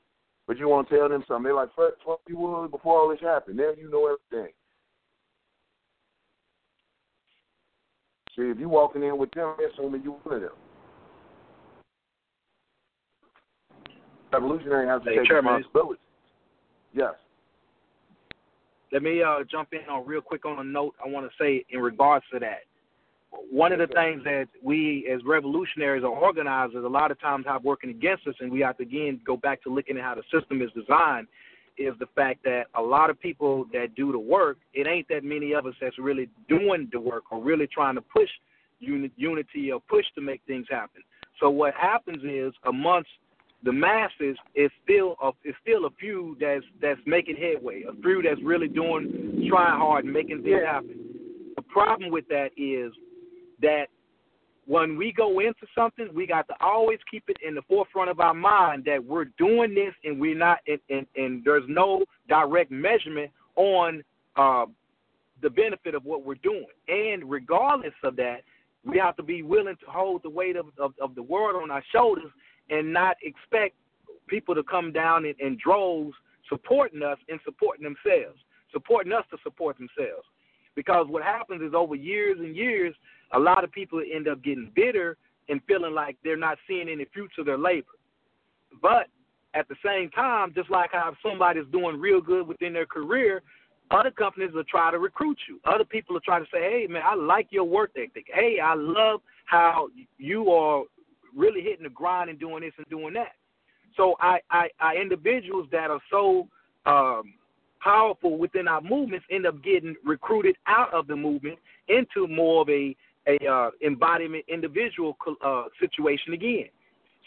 But you want to tell them something. They're like, fuck, fuck you was before all this happened. Now you know everything. See, if you're walking in with them, assuming you're one of them. Revolutionary has to Hey, take Chairman. responsibility. Yes. Let me uh, jump in on real quick on a note. I want to say in regards to that. One of the things that we as revolutionaries or organizers a lot of times have working against us, and we have to again go back to looking at how the system is designed, is the fact that a lot of people that do the work, it ain't that many of us that's really doing the work or really trying to push uni- unity or push to make things happen. So what happens is amongst the masses is still a, is still a few that's that's making headway, a few that's really doing trying hard and making things happen. The problem with that is that when we go into something, we got to always keep it in the forefront of our mind that we're doing this and we're not, and, and, and there's no direct measurement on uh, the benefit of what we're doing. And regardless of that, we have to be willing to hold the weight of, of, of the world on our shoulders and not expect people to come down in, in droves supporting us and supporting themselves, supporting us to support themselves. Because what happens is over years and years, a lot of people end up getting bitter and feeling like they're not seeing any fruits of their labor. But at the same time, just like how somebody's doing real good within their career, other companies will try to recruit you. Other people will try to say, hey, man, I like your work ethic. Hey, I love how you are really hitting the grind and doing this and doing that. So I, I, I individuals that are so um, powerful within our movements end up getting recruited out of the movement into more of a a uh, embodiment individual uh, situation again.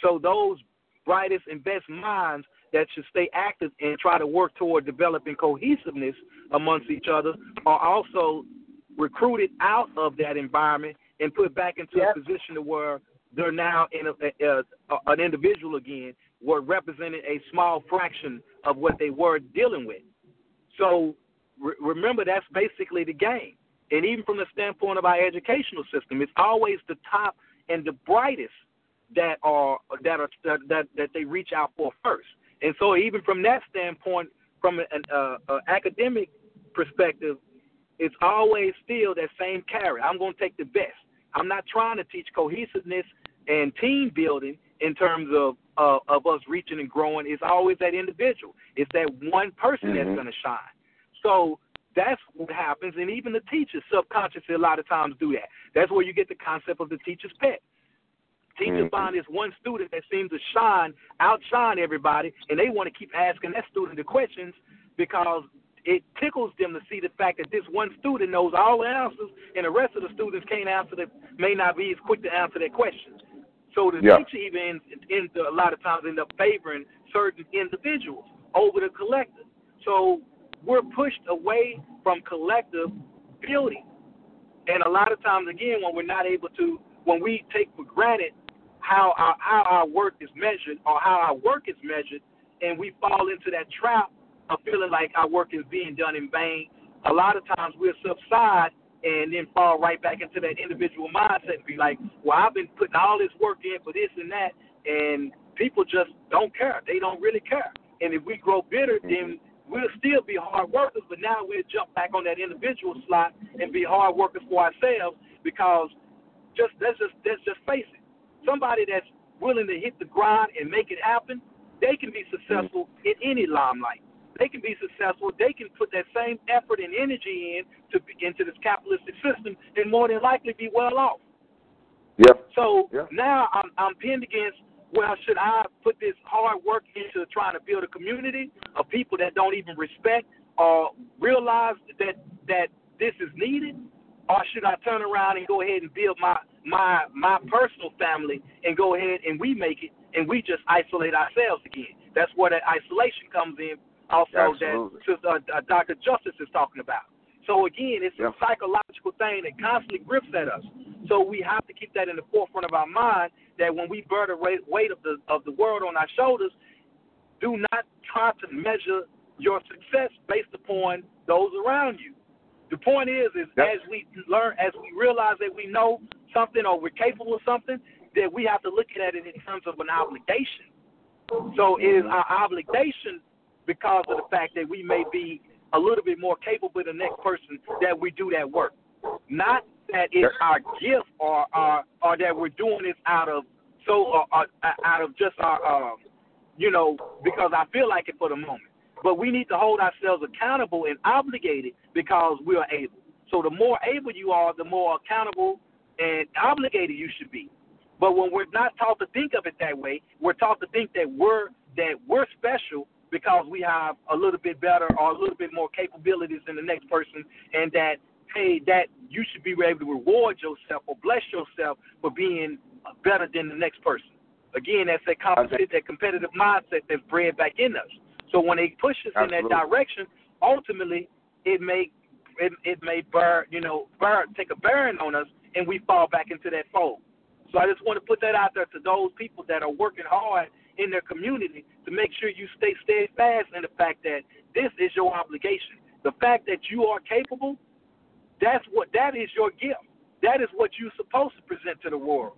So those brightest and best minds that should stay active and try to work toward developing cohesiveness amongst each other are also recruited out of that environment and put back into Yep. a position to where they're now in a, a, a, an individual again, were representing a small fraction of what they were dealing with. So re- remember, that's basically the game. And even from the standpoint of our educational system, it's always the top and the brightest that are that are that that, that they reach out for first. And so, even from that standpoint, from an uh, uh, academic perspective, it's always still that same carrot. I'm going to take the best. I'm not trying to teach cohesiveness and team building in terms of uh, of us reaching and growing. It's always that individual. It's that one person that's Mhm. going to shine. So that's what happens, and even the teachers subconsciously a lot of times do that. That's where you get the concept of the teacher's pet. Teachers Mhm. find this one student that seems to shine, outshine everybody, and they want to keep asking that student the questions because it tickles them to see the fact that this one student knows all the answers, and the rest of the students can't answer that may not be as quick to answer that question. So the Yeah. teacher even in, a lot of times end up favoring certain individuals over the collective. So we're pushed away from collective building. And a lot of times, again, when we're not able to, when we take for granted how our how our work is measured or how our work is measured, and we fall into that trap of feeling like our work is being done in vain, a lot of times we'll subside and then fall right back into that individual mindset and be like, well, I've been putting all this work in for this and that, and people just don't care. They don't really care. And if we grow bitter, then we'll still be hard workers, but now we'll jump back on that individual slot and be hard workers for ourselves because just let's just let's just face it. Somebody that's willing to hit the grind and make it happen, they can be successful in any limelight. They can be successful. They can put that same effort and energy in to into this capitalistic system, and more than likely be well off. Yep. So Yeah. now I'm I'm pinned against. Well, should I put this hard work into trying to build a community of people that don't even respect or realize that that this is needed, or should I turn around and go ahead and build my my my personal family and go ahead and we make it and we just isolate ourselves again? That's where that isolation comes in. Also, Absolutely. that uh, uh, Dr. Justice is talking about. So again, it's Yeah. a psychological thing that constantly grips at us. So we have to keep that in the forefront of our mind that when we bear the weight of the of the world on our shoulders, do not try to measure your success based upon those around you. The point is, is Yep. as we learn, as we realize that we know something or we're capable of something, that we have to look at it in terms of an obligation. So it is our obligation because of the fact that we may be a little bit more capable than the next person that we do that work. Not that it's our gift or or, or that we're doing this out of so or, or, out of just our um, you know because I feel like it for the moment. But we need to hold ourselves accountable and obligated because we are able. So the more able you are, the more accountable and obligated you should be. But when we're not taught to think of it that way, we're taught to think that we're that we're special because we have a little bit better or a little bit more capabilities than the next person, and that hey, that you should be able to reward yourself or bless yourself for being better than the next person. Again, that's that competitive, that competitive mindset that's bred back in us. So when they push us in that direction, ultimately it may it, it may burn, you know, burn, take a bearing on us, and we fall back into that fold. So I just want to put that out there to those people that are working hard in their community to make sure you stay steadfast in the fact that this is your obligation. The fact that you are capable, that's what that is your gift. That is what you're supposed to present to the world.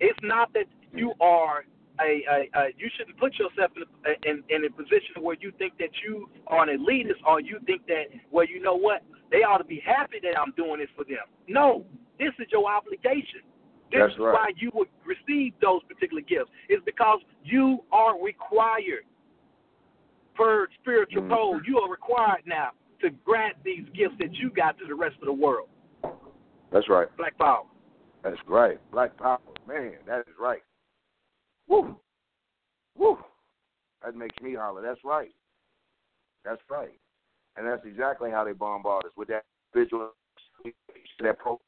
It's not that you are a, a, a you shouldn't put yourself in a, in, in a position where you think that you are an elitist or you think that well you know what they ought to be happy that I'm doing this for them. No, this is your obligation. This That's is right. why you would receive those particular gifts. It's because you are required per spiritual Mhm. code. You are required now to grant these gifts that you got to the rest of the world. That's right. Black power. That's right. Black power. Man, that is right. Woo. Woo. That makes me holler. That's right. That's right. And that's exactly how they bombard us with that visual that pro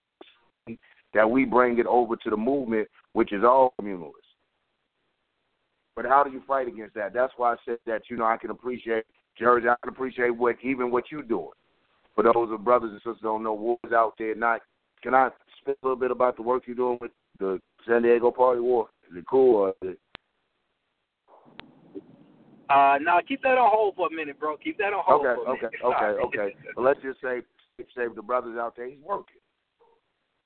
that we bring it over to the movement, which is all communalist. But how do you fight against that? That's why I said that, you know, I can appreciate George, I can appreciate what even what you're doing. For those of brothers and sisters don't know Ward's out there, not can I speak a little bit about the work you're doing with the San Diego Party War? Is it cool or is it Uh, now keep that on hold for a minute, bro. Keep that on hold Okay, for a okay, minute. okay, okay. But let's just say, say the brothers out there, he's working.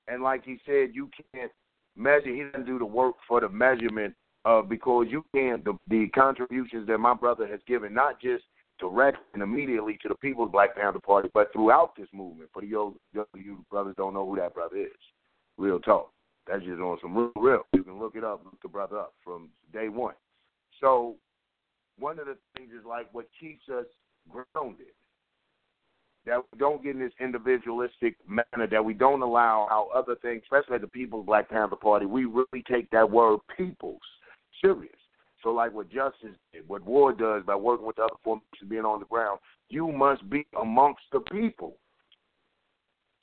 And like he said, you can't measure. He doesn't do the work for the measurement of because you can't the the contributions that my brother has given, not just direct and immediately to the People's Black Panther Party, but throughout this movement. For the yo, yo, you brothers don't know who that brother is. Real talk. That's just on some real, real. You can look it up, look the brother up from day one. So one of the things is like what keeps us grounded. That we don't get in this individualistic manner, that we don't allow how other things, especially the People's Black Panther Party, we really take that word people's serious. So, like what Justice did, what Ward does by working with the other formations being on the ground, you must be amongst the people.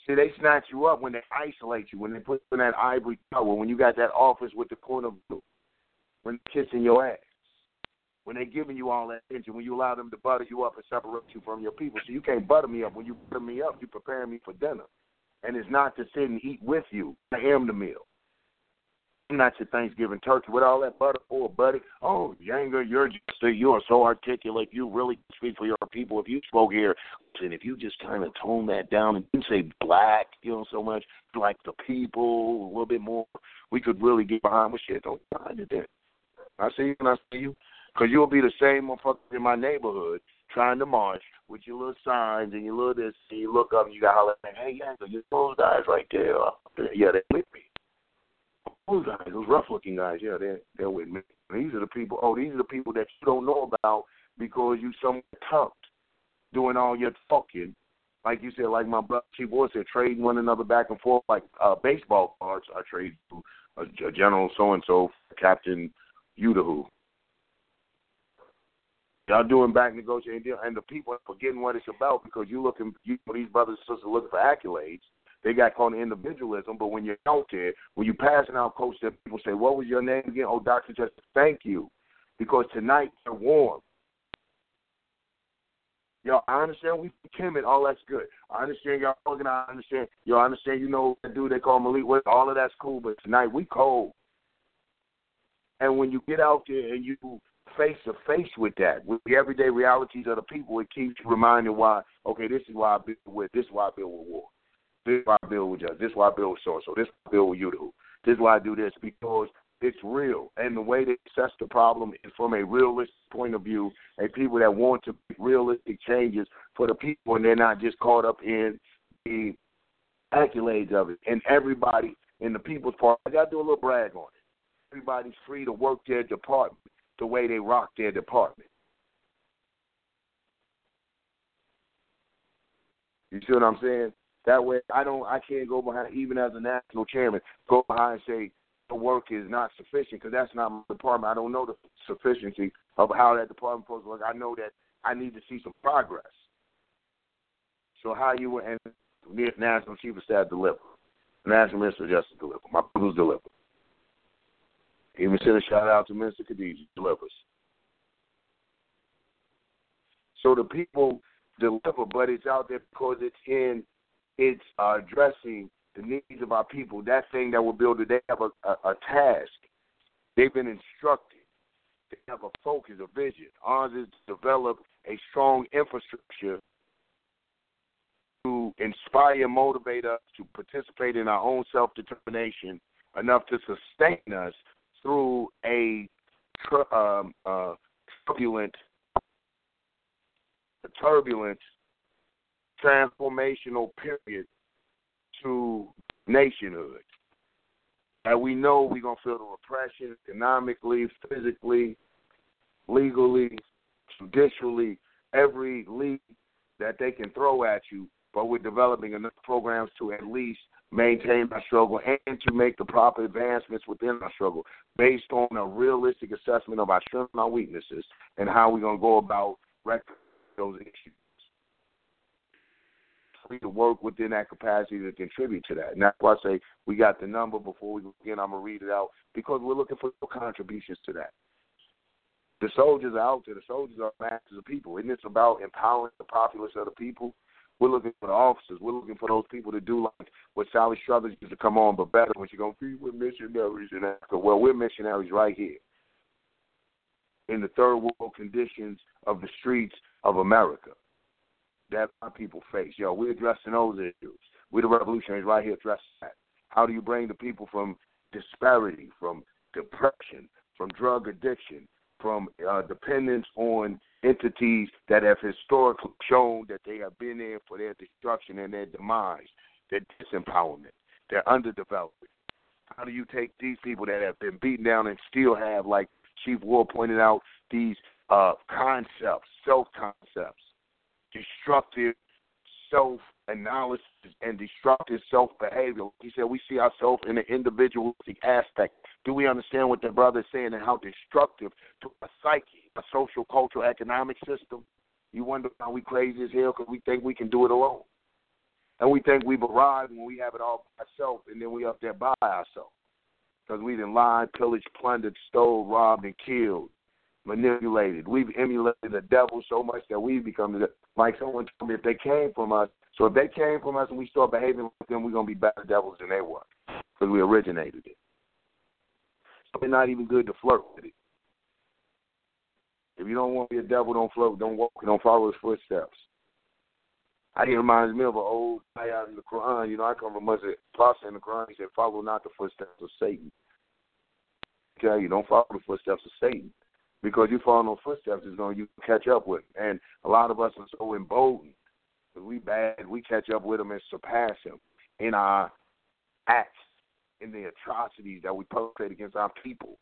See, they snatch you up when they isolate you, when they put you in that ivory tower, when you got that office with the corner blue, when they're kissing your ass, when they're giving you all that attention, when you allow them to butter you up and separate you from your people. So you can't butter me up. When you butter me up, you're preparing me for dinner. And it's not to sit and eat with you. I am the meal. Not your Thanksgiving turkey with all that butter for, buddy. Oh, Yanga, you're just you are so articulate. You really speak for your people. If you spoke here, and if you just kind of tone that down and didn't say black, you know, so much like the people a little bit more, we could really get behind. Well, shit, don't behind it then. I see you and I see you, because you'll be the same motherfucker in my neighborhood trying to march with your little signs and your little this. And you look up and you got holler, hey, Yanga, you those guys right there. Yeah, they're with me those guys, those rough looking guys, yeah, they're they're with me. These are the people. Oh, these are the people that you don't know about because you somewhere tucked, doing all your talking. Like you said, like my brother Chief Boy said, trading one another back and forth like uh, baseball cards. I trade a, a general so and so, Captain Udahu. Y'all doing back negotiating deal, and the people are forgetting what it's about because you looking, you these brothers and sisters looking for accolades they got in individualism. But when you're out there, when you're passing out coach, that people say, "What was your name again?" Oh, Doctor Justice. Thank you, because tonight you're warm. Yo, I understand we timid. All that's good. I understand y'all organized. I understand. Yo, I understand you know that dude they call Malik. All of that's cool. But tonight we cold. And when you get out there and you face to face with that, with the everyday realities of the people, it keeps you reminding why. Okay, this is why I build with. This is why I build with Ward. This is why I build with Judge. This is why I build with so so. This is why I build with you. This is why I do this because it's real. And the way they assess the problem is from a realistic point of view, and people that want to make realistic changes for the people, and they're not just caught up in the accolades of it. And everybody in the people's part, I got to do a little brag on it. Everybody's free to work their department the way they rock their department. You see what I'm saying? That way, I don't, I can't go behind, even as a national chairman, go behind and say the work is not sufficient because that's not my department. I don't know the sufficiency of how that department supposed to work. I know that I need to see some progress. So how you and me as national chief of staff deliver, national minister of justice deliver, my people's deliver. Even send a shout out to Minister Khadijah delivers. So the people deliver, but it's out there because it's in it's uh, addressing the needs of our people. That thing that we're building, they have a, a, a task. They've been instructed. They have a focus, a vision. Ours is to develop a strong infrastructure to inspire and motivate us to participate in our own self determination enough to sustain us through a um, uh, turbulent, a turbulent transformational period to nationhood. And we know we're going to feel the repression economically, physically, legally, judicially, every lead that they can throw at you, but we're developing enough programs to at least maintain our struggle and to make the proper advancements within our struggle based on a realistic assessment of our strengths and our weaknesses and how we're going to go about rectifying those issues to work within that capacity to contribute to that. And that's why I say we got the number before we begin. I'm gonna read it out because we're looking for contributions to that. The soldiers are out there. The soldiers are masters of people. Isn't this about empowering the populace of the people? We're looking for the officers. We're looking for those people to do like what Sally Struthers used to come on, but better when she's gonna with missionaries in Africa. Well, we're missionaries right here in the third world conditions of the streets of America that our people face. Yo, we're addressing those issues. We're the revolutionaries right here addressing that. How do you bring the people from disparity, from depression, from drug addiction, from uh, dependence on entities that have historically shown that they have been there for their destruction and their demise, their disempowerment, their underdevelopment? How do you take these people that have been beaten down and still have, like Chief Ward pointed out, these uh, concepts, self concepts, destructive, self analysis and destructive self behavior. He said we see ourselves in an individualistic aspect. Do we understand what the brother is saying and how destructive to a psyche, a social, cultural, economic system? You wonder how we crazy as hell because we think we can do it alone. And we think we've arrived when we have it all by ourselves and then we up there by ourselves. Because we done lied, pillaged, plundered, stole, robbed, and killed, manipulated. We've emulated the devil so much that we've become like someone told me if they came from us, so if they came from us and we start behaving like them, we're to be better devils than they were because we originated it. So it's not even good to flirt with it. If you don't want to be a devil, don't flirt, don't walk, don't follow his footsteps. I it reminds me of an old ayah in the Quran. You know, I come from Muslim prophet in the Quran. He said, "Follow not the footsteps of Satan." Okay, you don't follow the footsteps of Satan because you follow no footsteps, it's going to you catch up with. And a lot of us are so emboldened we bad, we catch up with him and surpass him in our acts, in the atrocities that we perpetrate against our people.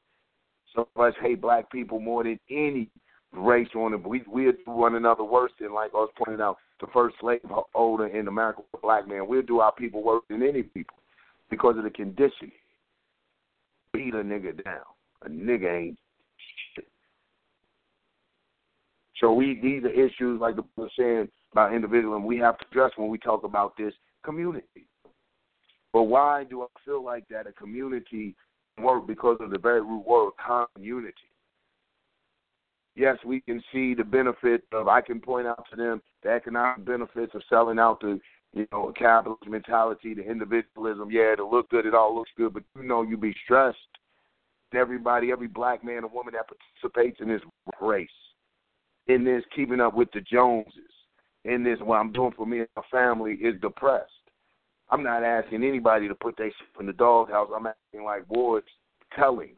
Some of us hate black people more than any race on it. We we do one another worse than like I was pointing out, the first slave owner in America, a black man. We'll do our people worse than any people because of the conditioning. Beat a nigga down. A nigga ain't shit. So we these are issues like the was saying about individualism we have to address when we talk about this community. But why do I feel like that a community work because of the very root word community? Yes, we can see the benefit of I can point out to them the economic benefits of selling out the you know, capitalist mentality, the individualism, yeah, to look good, it all looks good, but you know you be stressed. Everybody, every black man or woman that participates in this race, in this keeping up with the Joneses, in this what I'm doing for me and my family is depressed. I'm not asking anybody to put their shit in the doghouse. I'm asking like Ward's telling.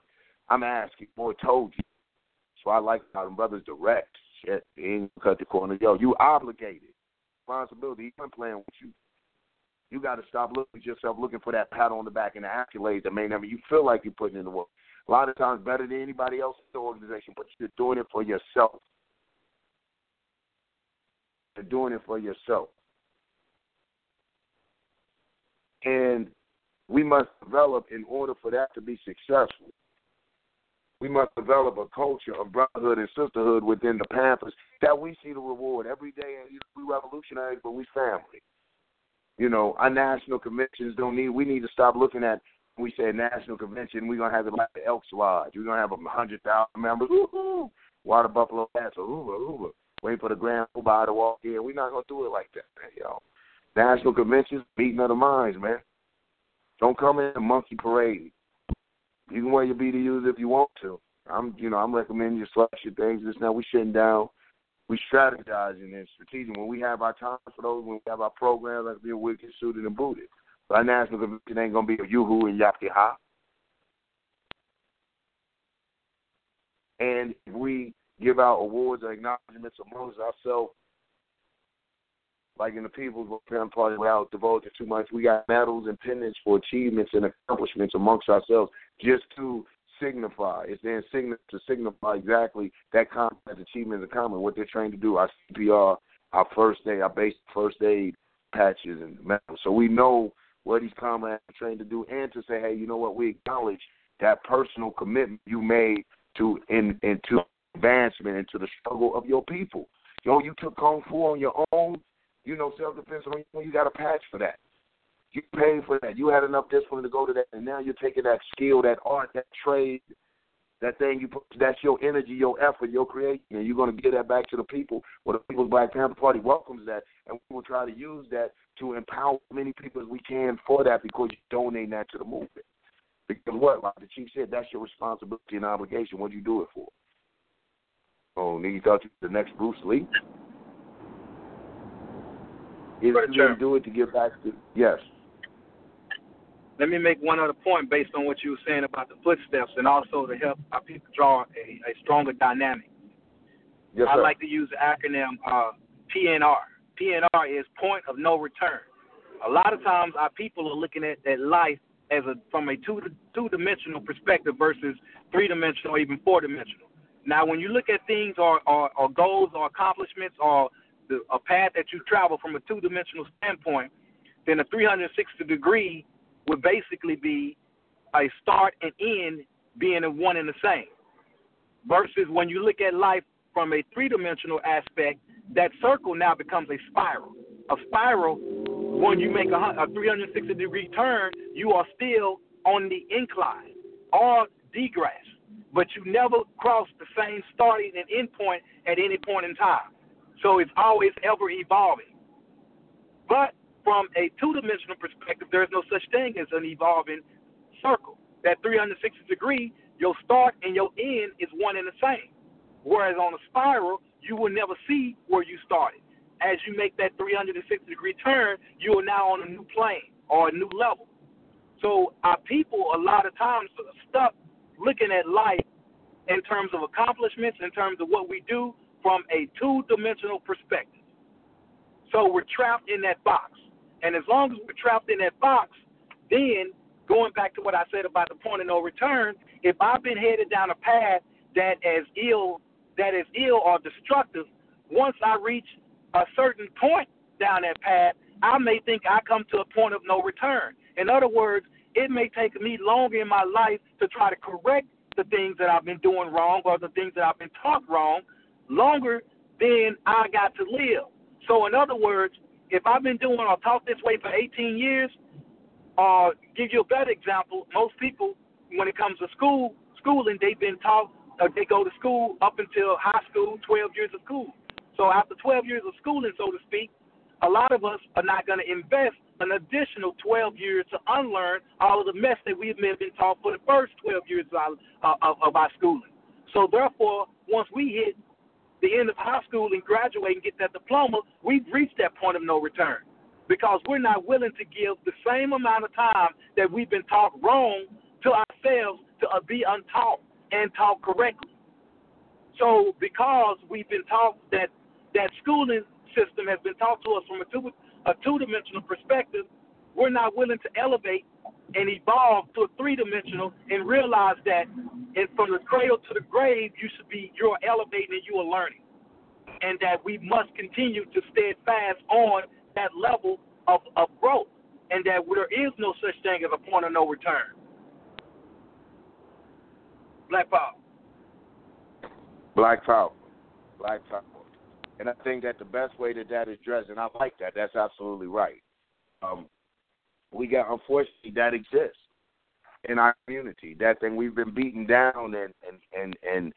I'm asking, boy told you. So I like how them brothers direct. Shit, they ain't cut the corner. Yo, you obligated. Responsibility. He ain't playing with you. You got to stop looking at yourself, looking for that pat on the back and the accolades that may never. You feel like you're putting in the work. A lot of times better than anybody else in the organization, but you're doing it for yourself to doing it for yourself. And we must develop in order for that to be successful. We must develop a culture of brotherhood and sisterhood within the Panthers that we see the reward every day. We revolutionaries, but we family. You know, our national conventions don't need. We need to stop looking at. We say national convention. We're gonna have it like the Elks Lodge. We're gonna have a hundred thousand members. Woo-hoo! Water Buffalo Pass. Hoover, Hoover waiting for the grand poobah to walk in. We're not gonna do it like that, man, yo. National conventions, beating of the minds, man. Don't come in a monkey parade. You can wear your BDUs if you want to. I'm, you know, I'm recommending you slash your things. This now we sitting down, we strategizing and strategic. When we have our time for those, when we have our programs, let's be a wicked suited and booted. But our national convention ain't gonna be a yoo-hoo and yappy ha. And if we give out awards or acknowledgments amongst ourselves. Like in the People's Panther Party, without divulging too much, we got medals and pendants for achievements and accomplishments amongst ourselves just to signify. It's then sign- to signify exactly that combat achievement in common, what they're trying to do. Our CPR, our first aid, our basic first aid patches and medals. So we know what these comrades are trained to do and to say, hey, you know what, we acknowledge that personal commitment you made to in into advancement into the struggle of your people. Yo, you took Kung Fu on your own, you know, self defense on your own, you got a patch for that. You paid for that. You had enough discipline to go to that, and now you're taking that skill, that art, that trade, that thing you put, that's your energy, your effort, your creation, and you're going to give that back to the people. Well, the People's Black Panther Party welcomes that, and we will try to use that to empower as many people as we can for that because you're donating that to the movement. Because what, like the chief said, that's your responsibility and obligation. What do you do it for? Oh, you thought you were the next Bruce Lee? Is Brother you do it to get back to yes. Let me make one other point based on what you were saying about the footsteps and also to help our people draw a, a stronger dynamic. Yes, I like to use the acronym uh, PNR. PNR is point of no return. A lot of times our people are looking at, at life as a from a two two dimensional perspective versus three dimensional or even four dimensional. Now, when you look at things or, or, or goals or accomplishments or the, a path that you travel from a two dimensional standpoint, then a 360 degree would basically be a start and end being in one and the same. Versus when you look at life from a three dimensional aspect, that circle now becomes a spiral. A spiral, when you make a, a 360 degree turn, you are still on the incline or degress, but you never cross the same starting and end point at any point in time. So it's always ever evolving. But from a two dimensional perspective, there's no such thing as an evolving circle. That 360 degree, your start and your end is one and the same. Whereas on a spiral, you will never see where you started. As you make that 360 degree turn, you are now on a new plane or a new level. So our people a lot of times are stuck looking at life in terms of accomplishments, in terms of what we do from a two dimensional perspective. So we're trapped in that box. And as long as we're trapped in that box, then going back to what I said about the point of no return, if I've been headed down a path that is ill that is ill or destructive, once I reach a certain point down that path, I may think I come to a point of no return. In other words, it may take me longer in my life to try to correct the things that I've been doing wrong or the things that I've been taught wrong, longer than I got to live. So, in other words, if I've been doing or taught this way for 18 years, uh, give you a better example, most people, when it comes to school, schooling, they've been taught, uh, they go to school up until high school, 12 years of school. So after 12 years of schooling, so to speak, a lot of us are not going to invest an additional 12 years to unlearn all of the mess that we've been taught for the first 12 years of our, uh, of, of our schooling. So therefore, once we hit the end of high school and graduate and get that diploma, we've reached that point of no return because we're not willing to give the same amount of time that we've been taught wrong to ourselves to uh, be untaught and taught correctly. So because we've been taught that that schooling system has been taught to us from a two a two dimensional perspective, we're not willing to elevate and evolve to a three dimensional and realize that and from the cradle to the grave you should be you're elevating and you are learning. And that we must continue to steadfast on that level of, of growth. And that there is no such thing as a point of no return. Black Power. Black Power. Black Power. And I think that the best way that that is addressed, and I like that, that's absolutely right. Um, we got, unfortunately, that exists in our community. That thing we've been beaten down and and and and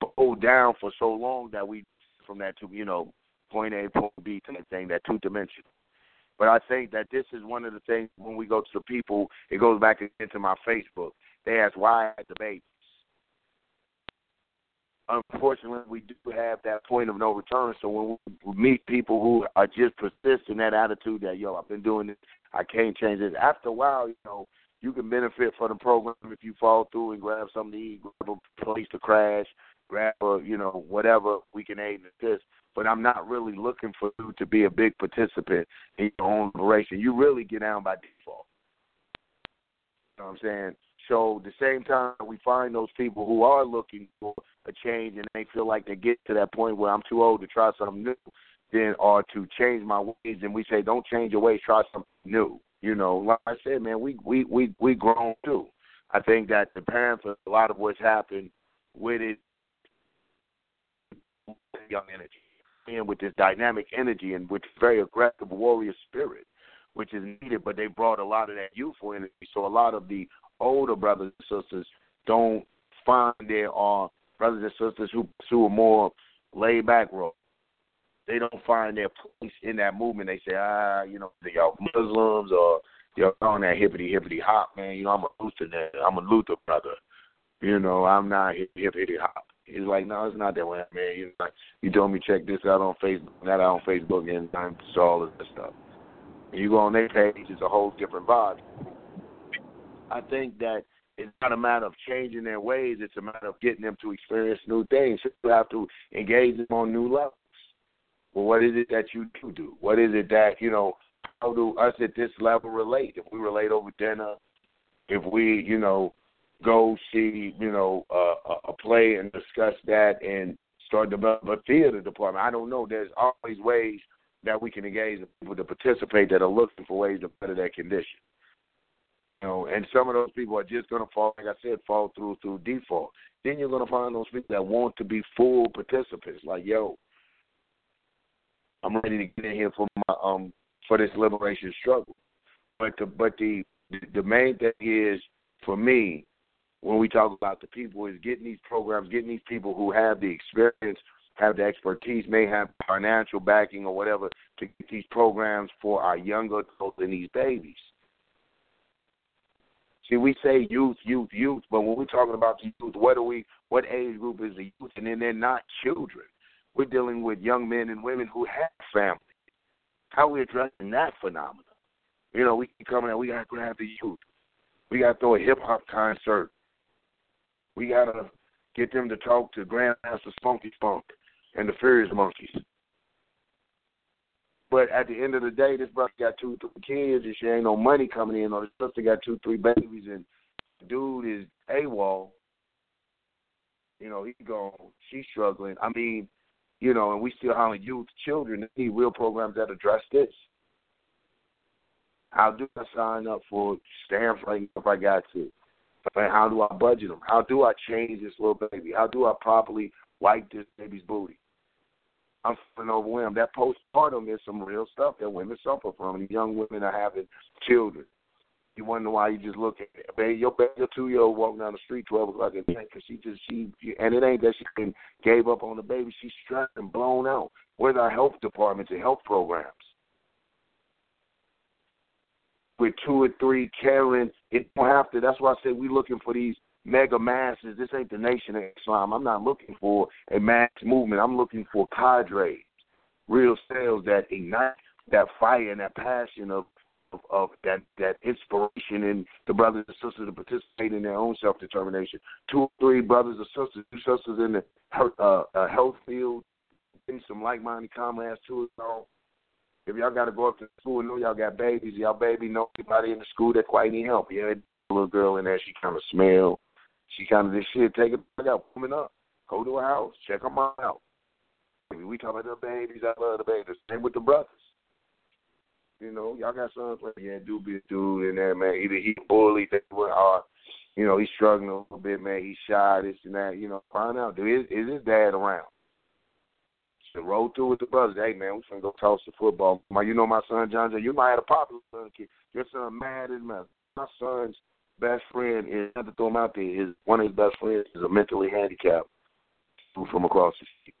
bowed down for so long that we from that to you know point A point B that thing that two dimensional. But I think that this is one of the things when we go to the people, it goes back into my Facebook. They ask why I baby unfortunately, we do have that point of no return. So when we meet people who are just persist in that attitude that yo, I've been doing this, I can't change this. After a while, you know, you can benefit from the program if you fall through and grab something to eat, grab a place to crash, grab a you know whatever we can aid in this. But I'm not really looking for you to be a big participant in your own liberation. You really get down by default. You know what I'm saying? So the same time we find those people who are looking for a change and they feel like they get to that point where I'm too old to try something new, then or to change my ways, and we say don't change your ways, try something new. You know, like I said, man, we we we we grown too. I think that the parents a lot of what's happened with it, young energy, and with this dynamic energy and with very aggressive warrior spirit, which is needed. But they brought a lot of that youthful energy, so a lot of the older brothers and sisters don't find there are uh, brothers and sisters who pursue a more laid back role. They don't find their place in that movement. They say, ah, you know, y'all Muslims or y'all on that hippity hippity hop, man. You know, I'm a Luther, I'm a Luther brother. You know, I'm not hippity hop. He's like, no, it's not that way, man. You like, you told me check this out on Facebook, that out on Facebook, and I'm all of this stuff. And you go on their page, it's a whole different vibe. I think that it's not a matter of changing their ways. It's a matter of getting them to experience new things. You have to engage them on new levels. Well, what is it that you do do? What is it that you know? How do us at this level relate? If we relate over dinner, if we you know go see you know uh, a play and discuss that and start develop a theater department. I don't know. There's always ways that we can engage people to participate that are looking for ways to better their condition. You know, and some of those people are just gonna fall, like I said, fall through through default. Then you're gonna find those people that want to be full participants. Like, yo, I'm ready to get in here for my um for this liberation struggle. But the but the the main thing is for me when we talk about the people is getting these programs, getting these people who have the experience, have the expertise, may have financial backing or whatever to get these programs for our younger adults and these babies. See, we say youth, youth, youth, but when we're talking about the youth, what are we? What age group is the youth? And then they're not children. We're dealing with young men and women who have families. How are we addressing that phenomenon? You know, we keep coming out. We got to grab the youth. We got to throw a hip hop concert. We got to get them to talk to Grandmaster Spunky Spunk and the Furious Monkeys. But at the end of the day, this brother got two, three kids, and she ain't no money coming in. Or this sister got two, three babies, and dude is AWOL. You know, he gone. She's struggling. I mean, you know, and we still having youth, children. They need real programs that address this. How do I sign up for Stanford if I got to? And how do I budget them? How do I change this little baby? How do I properly wipe this baby's booty? I'm feeling overwhelmed. That postpartum is some real stuff that women suffer from. And young women are having children. You wonder why you just look at it. Baby, your baby, your two year old walking down the street twelve o'clock at night because she just she and it ain't that she been gave up on the baby. She's stressed and blown out. Where's our health departments and health programs? With two or three caring, it don't have to. That's why I say we're looking for these mega masses. This ain't the nation of Islam. I'm not looking for a mass movement. I'm looking for cadres, real cells that ignite that fire and that passion of of, of that that inspiration in the brothers and sisters to participate in their own self determination. Two or three brothers or sisters, two sisters in the uh, uh, health field, getting some like minded comrades to it all. If y'all got to go up to school and know y'all got babies, y'all baby know anybody in the school that quite need help. Yeah, a little girl in there, she kind of smell. She kind of this shit. Take it back out, coming up. Go to her house, check them out. We talk about the babies. I love the babies. Same with the brothers. You know, y'all got sons like yeah, do be a dude in there, man. Either he bullied, they were hard. You know, he's struggling a little bit, man. He's shy, this and that. You know, find out, dude, is, is his dad around? So roll through with the brothers. Hey, man, we finna go toss the football. My, you know my son John. Jay, you might have a popular son, kid. Your son mad as mad. My son's best friend is not to throw him out there. His one of his best friends is a mentally handicapped from across the street.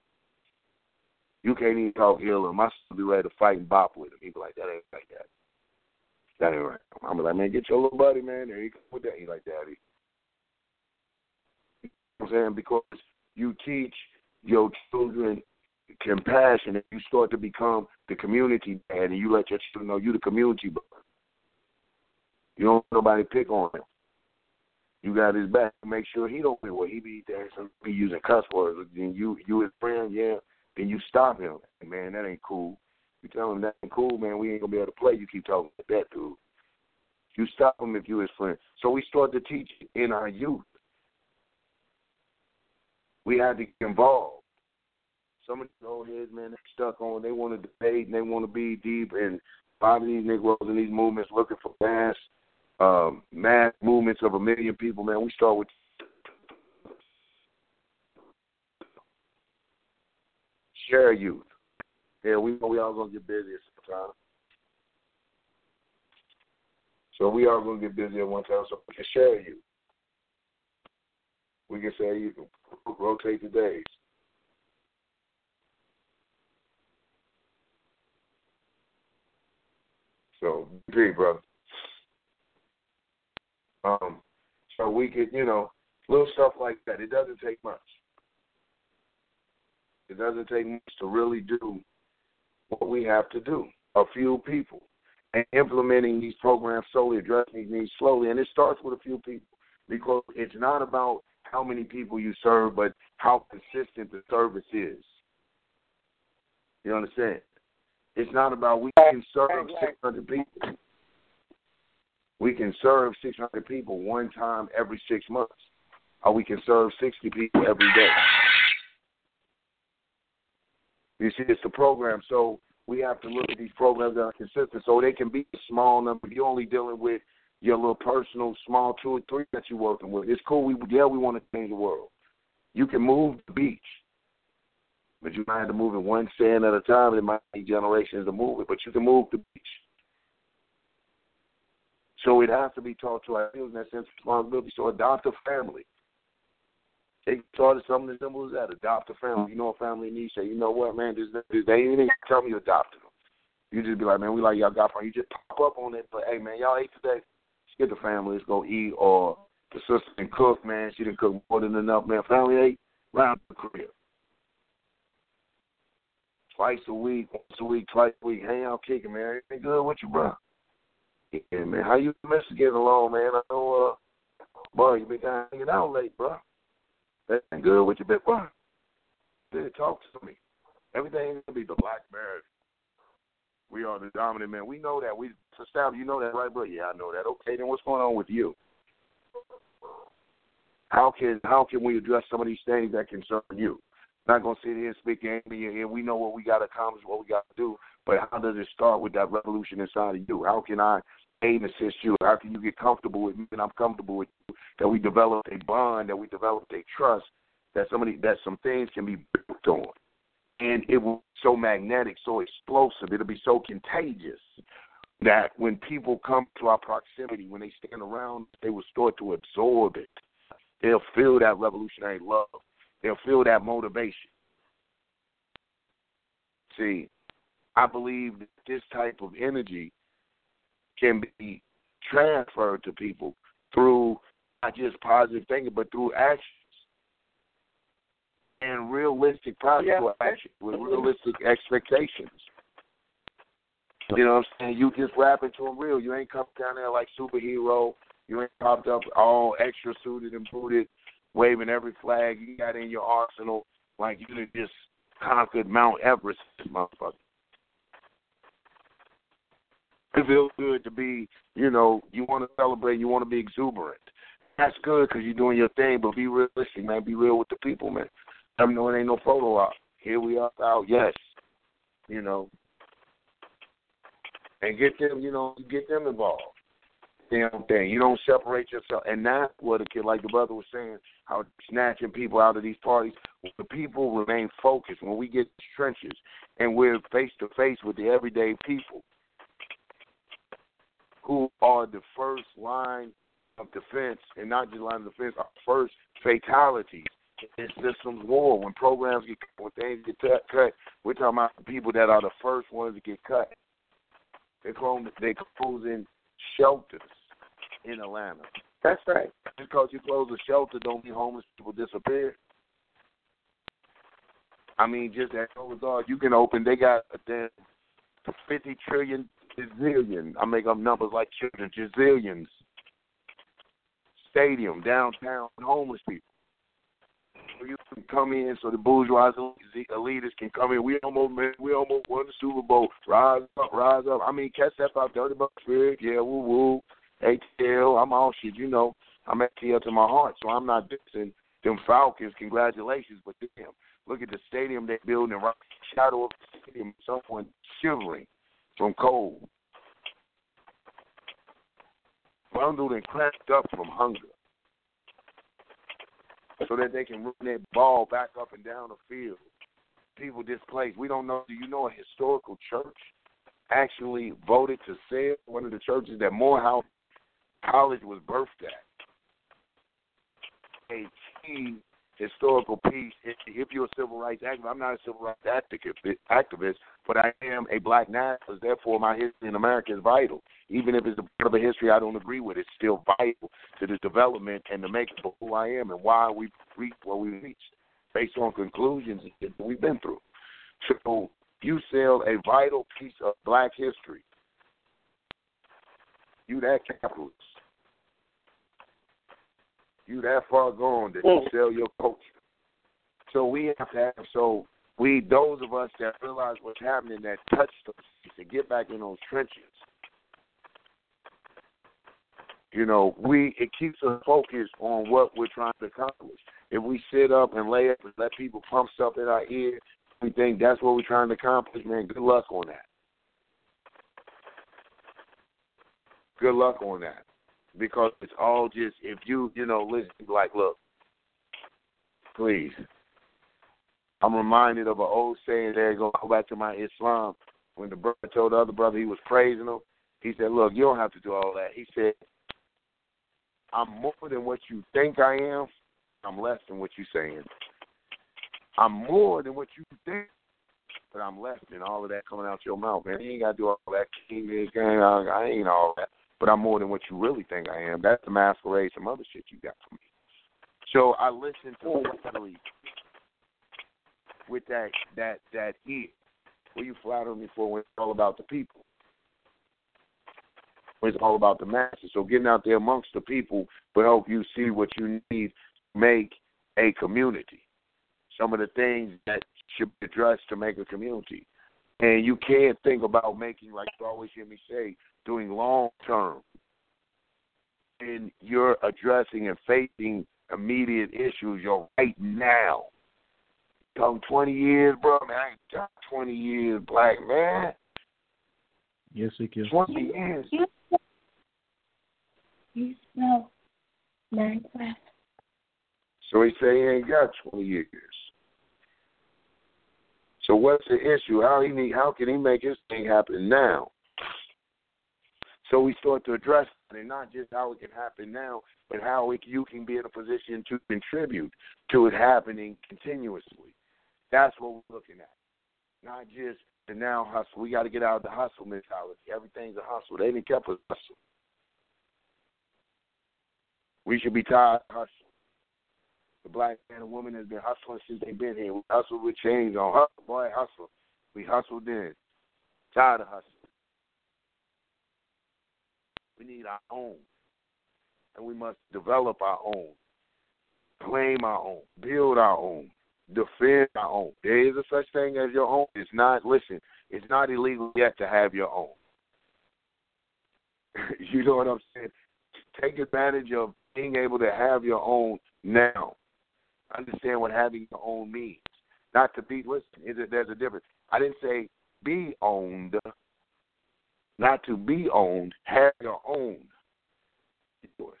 You can't even talk ill him. My son be ready to fight and bop with him. He be like, that ain't like that. That ain't right. I'm like, man, get your little buddy, man. There you go with that. He like, daddy. You know what I'm saying? Because you teach your children compassion and you start to become the community dad and you let your children know you the community brother. You don't nobody pick on him. You got his back. Make sure he don't be what he be dancing, be using cuss words. Then you, you his friend, yeah. Then you stop him. Man, that ain't cool. You tell him that ain't cool, man. We ain't gonna be able to play. You keep talking like that, dude. You stop him if you his friend. So we start to teach in our youth. We had to get involved. Some of these old heads, man, they stuck on. They want to debate and they want to be deep. And a lot of these Negroes in these movements looking for mass, um, mass movements of a million people. Man, we start with share youth. Yeah, we know we all gonna get busy at some time. So we are gonna get busy at one time. So we can share you. We can say you can rotate the days. So agree, brother. Um, so we could, you know, little stuff like that. It doesn't take much. It doesn't take much to really do what we have to do. A few people. And implementing these programs slowly, addressing these needs slowly. And it starts with a few people because it's not about how many people you serve, but how consistent the service is. You understand? It's not about we can serve 600 people. We can serve 600 people one time every six months, or we can serve 60 people every day. You see, it's the program. So we have to look at these programs that are consistent so they can be a small number. You're only dealing with your little personal small two or three that you're working with. It's cool. We yeah, we want to change the world. You can move the beach, but you might have to move it one sand at a time. It might take generations to move it, but you can move the beach. So it has to be taught to our children that sense of responsibility. So adopt a family. They started something as simple as that. Adopt a family. You know a family needs say, you know what, man, this, this, they ain't even tell me you adopted them. You just be like, man, we like y'all got from you just pop up on it, but hey man, y'all ate today? Let's get the family, let's go eat or the sister can cook, man, she didn't cook more than enough, man. Family ate round the crib. Twice a week, once a week, twice a week. Hang out kicking, man. Everything good with you, bro? Yeah, man. How you miss getting along, man? I know uh boy, you been hanging out late, bro. That good with you, big boy. Then talk to me. Everything gonna be the black bear. We are the dominant man. We know that. We established. You know that, right, bro? Yeah, I know that. Okay, then what's going on with you? How can how can we address some of these things that concern you? Not gonna sit here and speak angry and we know what we got to accomplish, what we got to do. But how does it start with that revolution inside of you? How can I aid and assist you? How can you get comfortable with me and I'm comfortable with you? That we develop a bond, that we develop a trust, that somebody that some things can be built on. And it will be so magnetic, so explosive, it'll be so contagious that when people come to our proximity, when they stand around, they will start to absorb it. They'll feel that revolutionary love. They'll feel that motivation. See, I believe that this type of energy can be transferred to people through not just positive thinking, but through actions and realistic practical yeah. action with realistic expectations. You know what I'm saying? You just rapping to them real. You ain't come down there like superhero. You ain't popped up all extra suited and booted, waving every flag you got in your arsenal like you just conquered Mount Everest, motherfucker. It feels good to be, you know, you want to celebrate, you want to be exuberant. That's good because you're doing your thing, but be realistic, man. Be real with the people, man. Let them know it ain't no photo op. Here we are out, yes. You know. And get them, you know, get them involved. Damn thing. You don't separate yourself. And that's what a kid, like the brother was saying, how snatching people out of these parties. The people remain focused. When we get trenches and we're face to face with the everyday people, who are the first line of defense, and not just line of defense, are first fatalities in systems war. When programs get cut when things get cut, we're talking about people that are the first ones to get cut. They're closing, they're closing shelters in Atlanta. That's right. Just because you close a shelter, don't mean homeless people disappear. I mean, just as regard, you can open. They got a damn fifty trillion gazillion. I make up numbers like children, gazillions. Stadium downtown, homeless people. You can come in so the bourgeois elitists can come in. We almost man, we almost won the Super Bowl. Rise up, rise up. I mean, catch that out, bucks, buck spirit. Yeah, woo woo. ATL. I'm all shit. You know, I'm ATL to my heart, so I'm not dissing them Falcons. Congratulations, but damn, look at the stadium they're building. Right shadow of the stadium, someone shivering from cold, bundled and cracked up from hunger, so that they can run that ball back up and down the field. People displaced. We don't know. Do you know a historical church actually voted to sell one of the churches that Morehouse College was birthed at? A key historical piece. If you're a civil rights activist, I'm not a civil rights activist, but I am a black nationalist. Therefore, my history in America is vital. Even if it's a part of a history I don't agree with, it's still vital to the development and the makeup of who I am and why we reached where we reached, based on conclusions that we've been through. So you sell a vital piece of black history. You that capitalist you that far gone that you mm. sell your culture. So we have to have so we those of us that realize what's happening that touch us to get back in those trenches. You know, we it keeps us focused on what we're trying to accomplish. If we sit up and lay up and let people pump stuff in our ear, we think that's what we're trying to accomplish, man, good luck on that. Good luck on that. Because it's all just if you, you know, listen like look, please. I'm reminded of an old saying there, go back to my Islam, when the brother told the other brother he was praising him, he said, Look, you don't have to do all that. He said, I'm more than what you think I am, I'm less than what you're saying. I'm more than what you think, but I'm less than all of that coming out your mouth, man. You ain't got to do all that king gang. I ain't all that, but I'm more than what you really think I am. That's the masquerade, some other shit you got for me. So I listen to oh. Wesley with that that that ear. What you flatter me for when it's all about the people? When it's all about the masses. So getting out there amongst the people will help you see what you need to make a community some of the things that should be addressed to make a community. And you can't think about making, like you always hear me say, doing long term. And you're addressing and facing immediate issues. You're right now. Come 20 years, bro, man. I ain't got 20 years, black man. Yes, it can. 20 years. You smell Minecraft. So he say he ain't got 20 years. So what's the issue? How he need, how can he make his thing happen now? So we start to address it, and not just how it can happen now, but how it, you can be in a position to contribute to it happening continuously. That's what we're looking at. Not just the now hustle. We got to get out of the hustle mentality. Everything's a hustle. They didn't keep us hustle. We should be tired of. The black man and woman has been hustling since they've been here. We hustle with chains on. Hustle, boy, hustle. We hustled then. Tired of hustling. We need our own. And we must develop our own. Claim our own. Build our own. Defend our own. There is a such thing as your own. It's not, listen, it's not illegal yet to have your own. [LAUGHS] you know what I'm saying? Take advantage of being able to have your own now. Understand what having your own means. Not to be listen, is it there's a difference. I didn't say be owned, not to be owned, have your own. Yours.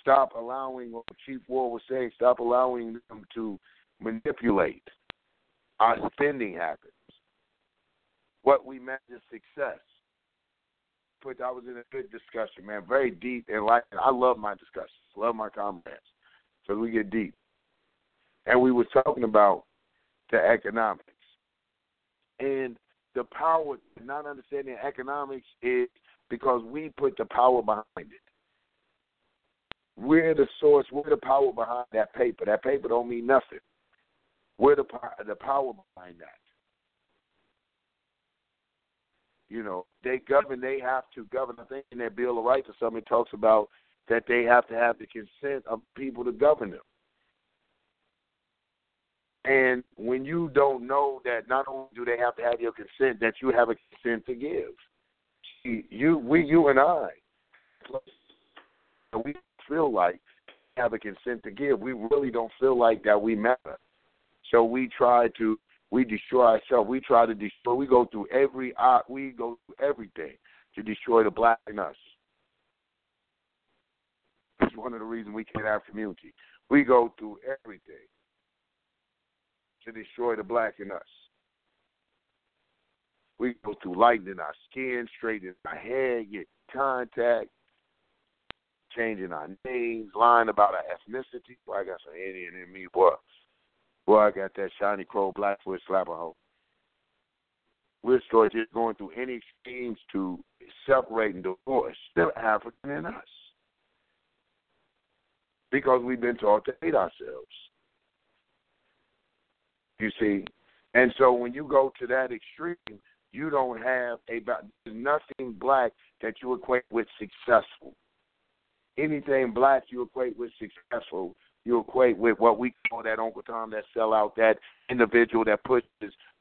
Stop allowing what Chief Ward was saying, stop allowing them to manipulate our spending habits. What we is success. But I was in a good discussion, man. Very deep and like I love my discussions, love my comrades. So we get deep. And we were talking about the economics. And the power, not understanding economics is because we put the power behind it. We're the source. We're the power behind that paper. That paper don't mean nothing. We're the the power behind that. You know, they govern. They have to govern. I think in their Bill of Rights or something it talks about that they have to have the consent of people to govern them. And when you don't know that, not only do they have to have your consent, that you have a consent to give. You, we, you, and I, we feel like have a consent to give. We really don't feel like that we matter. So we try to we destroy ourselves. We try to destroy. We go through every art. we go through everything to destroy the black in us. That's one of the reasons we can't have community. We go through everything to destroy the black in us. We go through lightening our skin, straightening our hair, get contact, changing our names, lying about our ethnicity. Boy, I got some Indian in me, boy. Boy, I got that shiny crow blackfoot slapper hoe. We're still just going through any schemes to separate and divorce. Still African in us. Because we've been taught to hate ourselves. You see? And so when you go to that extreme, you don't have a nothing black that you equate with successful anything black you equate with successful. You equate with what we call that Uncle Tom that sell out that individual that pushes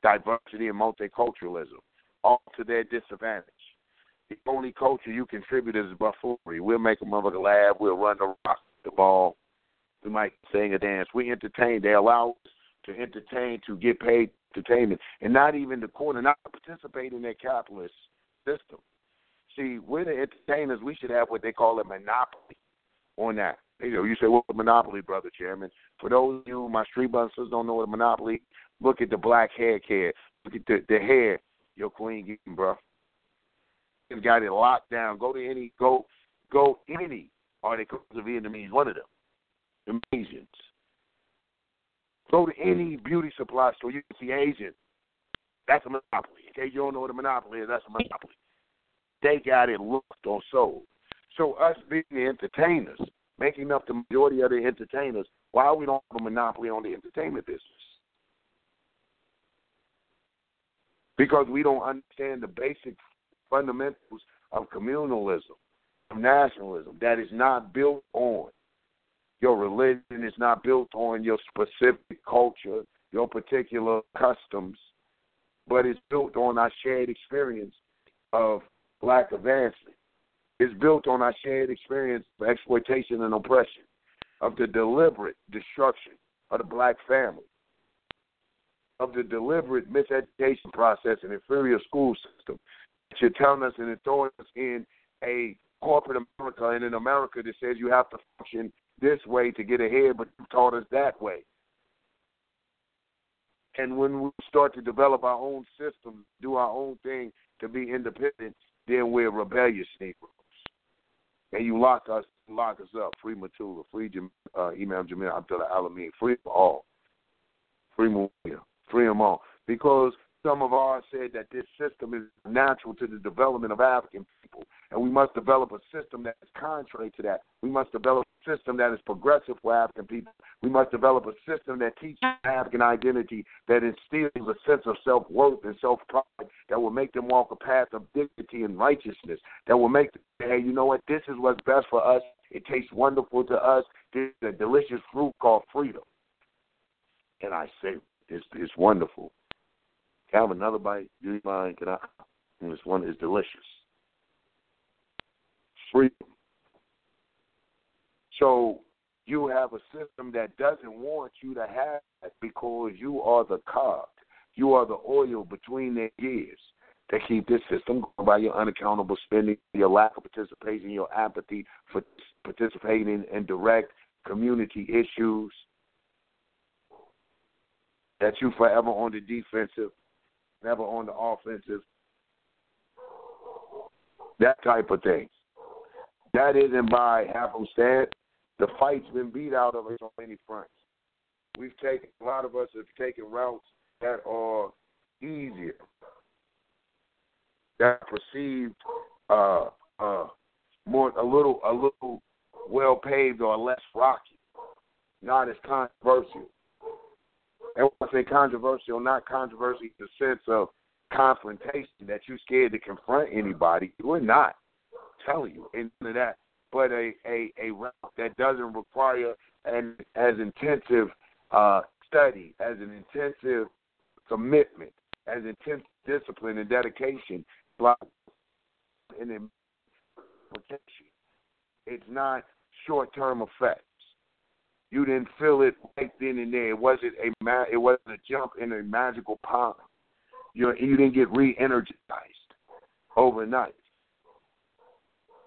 diversity and multiculturalism, all to their disadvantage. The only culture you contribute is buffoonery. We'll make a motherfucker laugh. We'll run the rock, the ball. We might sing a dance. We entertain. They allow us to entertain, to get paid entertainment, and not even the corner, not participate in that capitalist system. See, we're the entertainers. We should have what they call a monopoly on that. You know, you say, "What well, monopoly, brother chairman?" For those of you, my street busters don't know what a monopoly. Look at the black hair care. Look at the, the hair your queen getting, bro. He's got it locked down. Go to any go go any or they Vietnamese, one of them. The Asians. Go to any beauty supply store, you can see Asian. That's a monopoly. Case you don't know what a monopoly is, that's a monopoly. They got it looked or sold. So us being the entertainers, making up the majority of the entertainers, why we don't have a monopoly on the entertainment business? Because we don't understand the basic fundamentals of communalism, of nationalism, that is not built on your religion, it's not built on your specific culture, your particular customs, but it's built on our shared experience of black advancement. It's built on our shared experience of exploitation and oppression, of the deliberate destruction of the black family, of the deliberate miseducation process and inferior school system you're telling us and throwing us in a corporate America and in America that says you have to function this way to get ahead, but you taught us that way. And when we start to develop our own system, do our own thing to be independent, then we're rebellious Negroes. And you lock us lock us up. Free Mutulu, free Jam, uh, Imam Jamil Abdullah Al-Amin, free them all. Free Mumia, free them all. Because some of ours said that this system is natural to the development of African people, and we must develop a system that is contrary to that. We must develop a system that is progressive for African people. We must develop a system that teaches African identity, that instills a sense of self worth and self pride, that will make them walk a path of dignity and righteousness, that will make them say, hey, you know what, this is what's best for us. It tastes wonderful to us. This is a delicious fruit called freedom. And I say, it's, it's wonderful can I have another bite? Do you mind? Can I? And this one is delicious. Freedom. So you have a system that doesn't want you to have it because you are the cog. You are the oil between their gears that keep this system going by your unaccountable spending, your lack of participation, your apathy for participating in direct community issues, that you forever on the defensive never on the offensive. That type of thing. That isn't by happenstance. The fight's been beat out of us on many fronts. We've taken a lot of us have taken routes that are easier, that perceived uh, uh, more a little a little well paved or less rocky, not as controversial. And when I say controversial, not controversy in the sense of confrontation that you're scared to confront anybody. We're not telling you into that, but a a a route that doesn't require an as intensive uh, study, as an intensive commitment, as intense discipline and dedication, and protection. It's not short-term effect. You didn't feel it right then and there. It wasn't a ma- it wasn't a jump in a magical pond. You you didn't get re-energized overnight.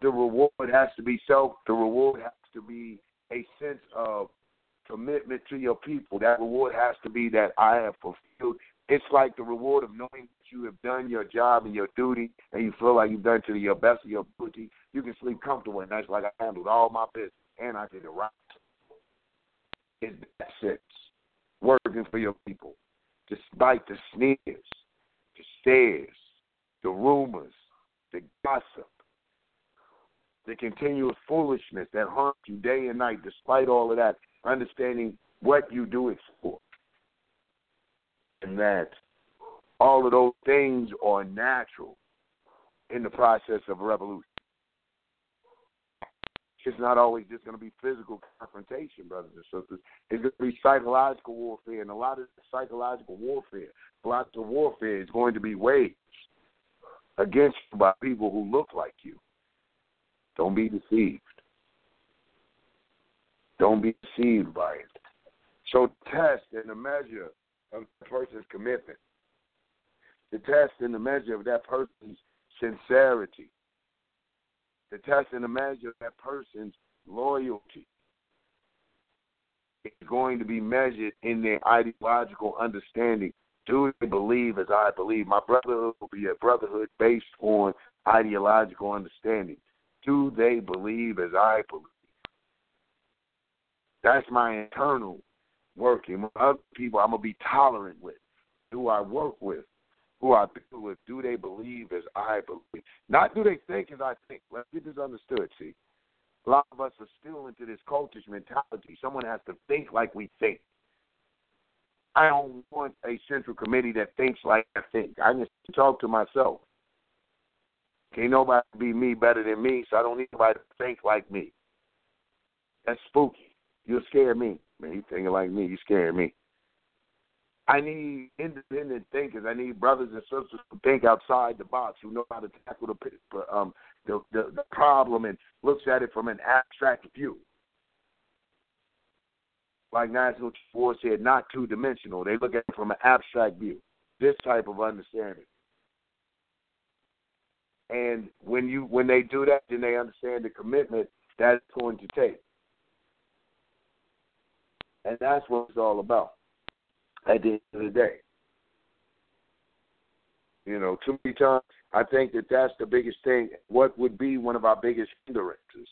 The reward has to be self. The reward has to be a sense of commitment to your people. That reward has to be that I have fulfilled. It's like the reward of knowing that you have done your job and your duty, and you feel like you've done to your best of your ability. You can sleep comfortable at night, like I handled all my business and I did it right in that sense, working for your people, despite the sneers, the stares, the rumors, the gossip, the continuous foolishness that haunts you day and night, despite all of that, understanding what you do it for. And that all of those things are natural in the process of revolution it's not always just going to be physical confrontation, brothers and sisters. It's going to be psychological warfare, and a lot of psychological warfare, lots of warfare is going to be waged against you by people who look like you. Don't be deceived. Don't be deceived by it. So test and the measure of the person's commitment, the test and the measure of that person's sincerity, the test and measure that person's loyalty is going to be measured in their ideological understanding. Do they believe as I believe? My brotherhood will be a brotherhood based on ideological understanding. Do they believe as I believe? That's my internal working. Other people I'm gonna be tolerant with, who I work with, who I deal with. Do they believe as I believe? Not do they think as I think. Let's get this understood. See, a lot of us are still into this cultish mentality. Someone has to think like we think. I don't want a central committee that thinks like I think. I just talk to myself. Can't nobody be me better than me, so I don't need nobody to think like me. That's spooky. You'll scare me. Man, you thinking like me, you scare me. I need independent thinkers. I need brothers and sisters who think outside the box, who know how to tackle the um the, the, the problem and looks at it from an abstract view. Like National Force said, not two dimensional. They look at it from an abstract view. This type of understanding. And when you when they do that, then they understand the commitment that's going to take. And that's what it's all about at the end of the day. You know, too many times I think that that's the biggest thing. What would be one of our biggest hindrances?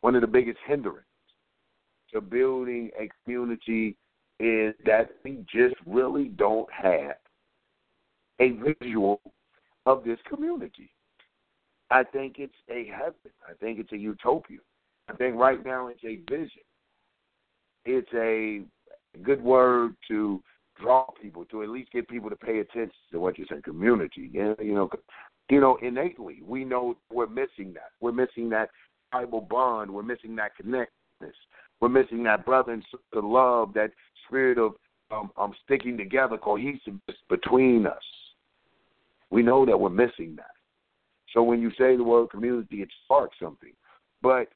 One of the biggest hindrances to building a community is that we just really don't have a visual of this community. I think it's a heaven. I think it's a utopia. I think right now it's a vision. It's a good word to draw people to at least get people to pay attention to what you're saying. Community, yeah, you know, you know, innately we know we're missing that. We're missing that tribal bond. We're missing that connectedness. We're missing that brother and sister love, that spirit of um, um sticking together, cohesiveness between us. We know that we're missing that. So when you say the word community, it sparks something. But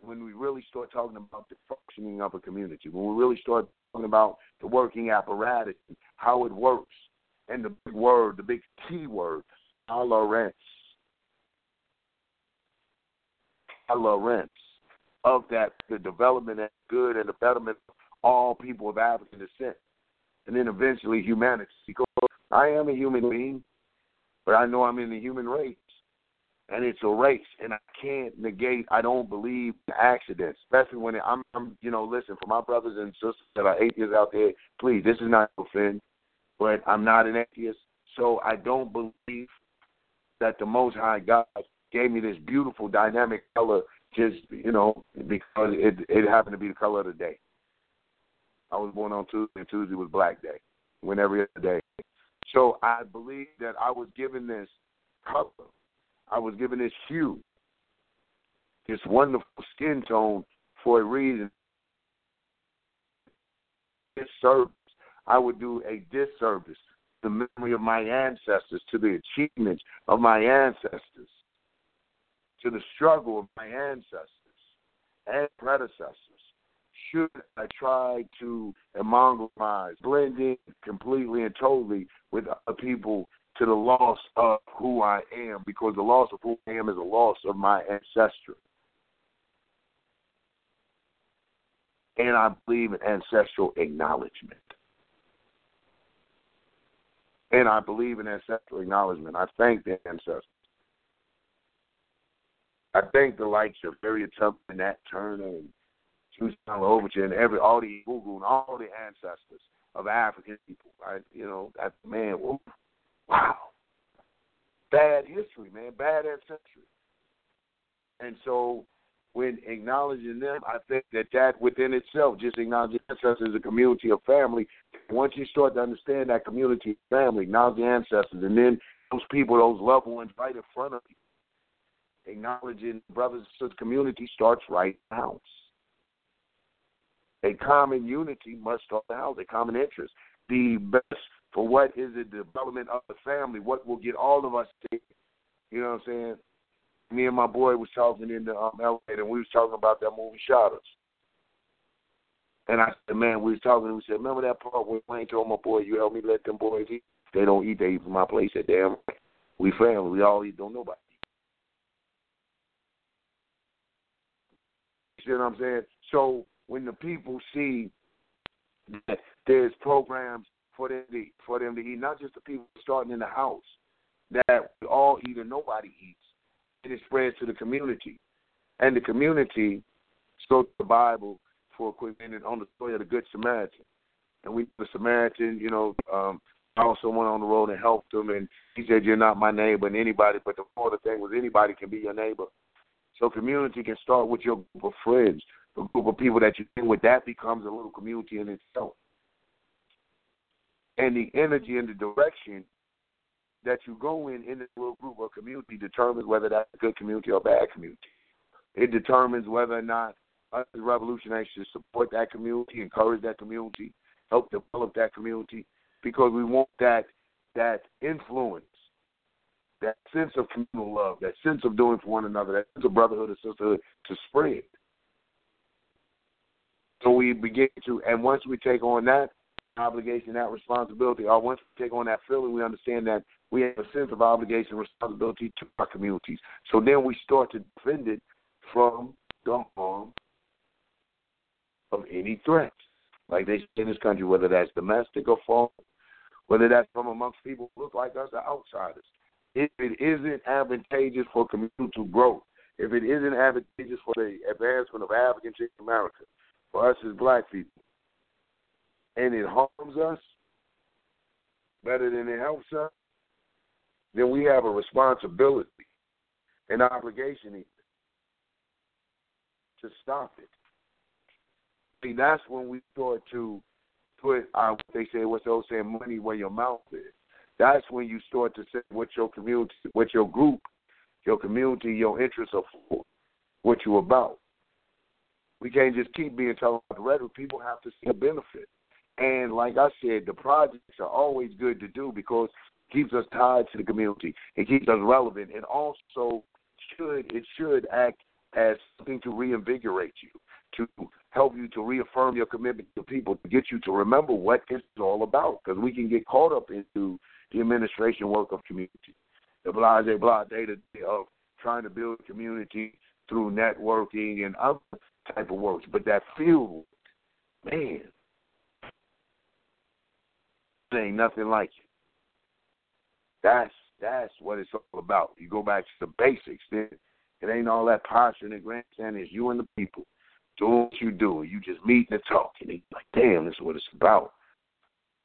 when we really start talking about the functioning of a community, when we really start talking about the working apparatus, how it works, and the big word, the big key word, tolerance. Tolerance of that, the development and good and the betterment of all people of African descent, and then eventually humanity. Because I am a human being, but I know I'm in the human race and it's a race, and I can't negate. I don't believe in accidents, especially when I'm, I'm, you know, listen for my brothers and sisters that are atheists out there. Please, this is not offend, but I'm not an atheist, so I don't believe that the Most High God gave me this beautiful dynamic color just, you know, because it it happened to be the color of the day. I was born on Tuesday, and Tuesday was Black Day, when every other day. So I believe that I was given this color I was given this hue, this wonderful skin tone for a reason. This service, I would do a disservice to the memory of my ancestors, to the achievements of my ancestors, to the struggle of my ancestors and predecessors. Should I try to amalgamize, blend in completely and totally with other people to the loss of who I am because the loss of who I am is a loss of my ancestry. And I believe in ancestral acknowledgement. And I believe in ancestral acknowledgement. I thank the ancestors. I thank the likes of Harriet Tubman, Nat Turner, and Toussaint L'Ouverture, and every all the Google and all the ancestors of African people. I, you know, that man, Wow. Bad history, man. Bad ancestry. And so when acknowledging them, I think that that within itself, just acknowledging ancestors as a community of family, once you start to understand that community of family, acknowledge the ancestors, and then those people, those loved ones right in front of you, acknowledging brothers and sisters community starts right now. A common unity must start out, a common interest. The best for what is the development of the family, what will get all of us to, you know what I'm saying? Me and my boy was talking in the um, elevator, and we was talking about that movie Shottas. And I said, man, we was talking. and We said, remember that part when Wayne told my boy, you help me let them boys eat. They don't eat. They eat from my place. Said, damn, we family. We all eat. Don't nobody. You see what I'm saying? So when the people see that there's programs for them to for them to eat, not just the people starting in the house, that we all eat and nobody eats. And it spreads to the community. And the community spoke the Bible for a quick minute on the story of the Good Samaritan. And we the Samaritan, you know, um, also went on the road and helped him and he said, You're not my neighbor and anybody but the important thing was anybody can be your neighbor. So community can start with your group of friends, a group of people that you think with that becomes a little community in itself. And the energy and the direction that you go in in this little group or community determines whether that's a good community or a bad community. It determines whether or not us as revolutionaries should support that community, encourage that community, help develop that community, because we want that that influence, that sense of communal love, that sense of doing for one another, that sense of brotherhood and sisterhood to spread. So we begin to, and once we take on that obligation, that responsibility, or once we take on that feeling, we understand that we have a sense of obligation, and responsibility to our communities. So then we start to defend it from the harm of any threat. Like they say in this country, whether that's domestic or foreign, whether that's from amongst people who look like us or outsiders. If it isn't advantageous for community growth, if it isn't advantageous for the advancement of African America, for us as black people, and it harms us better than it helps us, then we have a responsibility, an obligation even, to stop it. See, that's when we start to put they say, what's the old saying, money where your mouth is. That's when you start to say what your community, what your group, your community, your interests are for, what you're about. We can't just keep being told about the rhetoric. People have to see a benefit. And like I said, the projects are always good to do because it keeps us tied to the community. It keeps us relevant, and also should it should act as something to reinvigorate you, to help you to reaffirm your commitment to people, to get you to remember what this is all about. Because we can get caught up into the administration work of community, the blase blah blah, day to day of uh, trying to build community through networking and other type of works. But that field, man, ain't nothing like it. That's that's what it's all about. You go back to the basics, then it ain't all that posture and the grandstand. It's you and the people doing what you do. You just meet and talk, and like, damn, this is what it's about.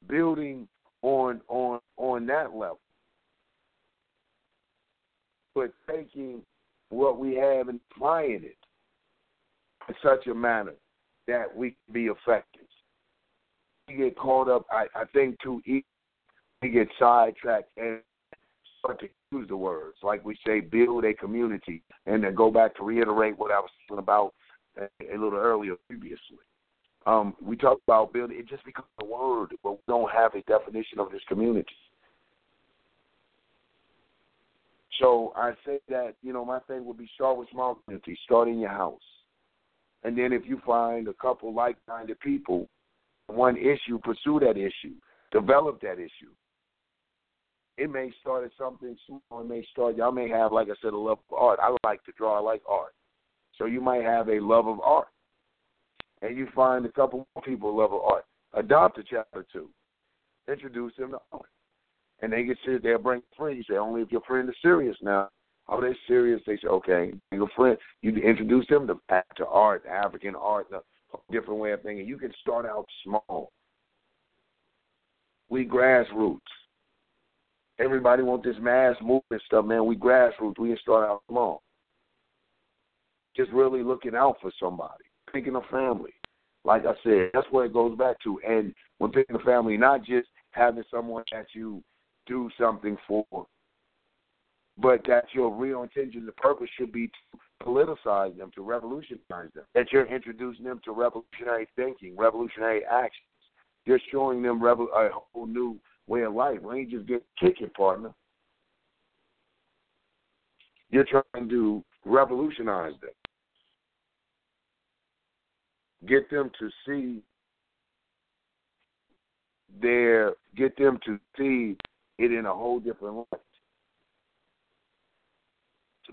Building on on on that level, but taking what we have and applying it in such a manner that we can be effective. We get caught up, I, I think, too easy. We get sidetracked and start to use the words. Like we say, build a community. And then go back to reiterate what I was talking about a little earlier previously. Um, we talk about building, it just becomes a word, but we don't have a definition of this community. So I say that, you know, my thing would be start with small community, start in your house. And then if you find a couple like minded people, one issue, pursue that issue, develop that issue. It may start as something small. It may start, y'all may have, like I said, a love of art. I like to draw, I like art. So you might have a love of art. And you find a couple more people love of art. Adopt a chapter two. Introduce them to art. And they get serious. They'll bring friends. Say, only if your friend is serious now. Oh, they're serious. They say, okay, your friend. You introduce them to, to art, African art, different way of thinking. You can start out small. We grassroots. Everybody want this mass movement stuff, man. We grassroots. We can start out small. Just really looking out for somebody, picking a family. Like I said, that's what it goes back to. And when picking a family, not just having someone that you do something for, but that your real intention, the purpose should be to politicize them, to revolutionize them. That you're introducing them to revolutionary thinking, revolutionary actions. You're showing them a whole new way of life. We ain't just get kicking, partner. You're trying to revolutionize them. Get them to see their get them to see it in a whole different light.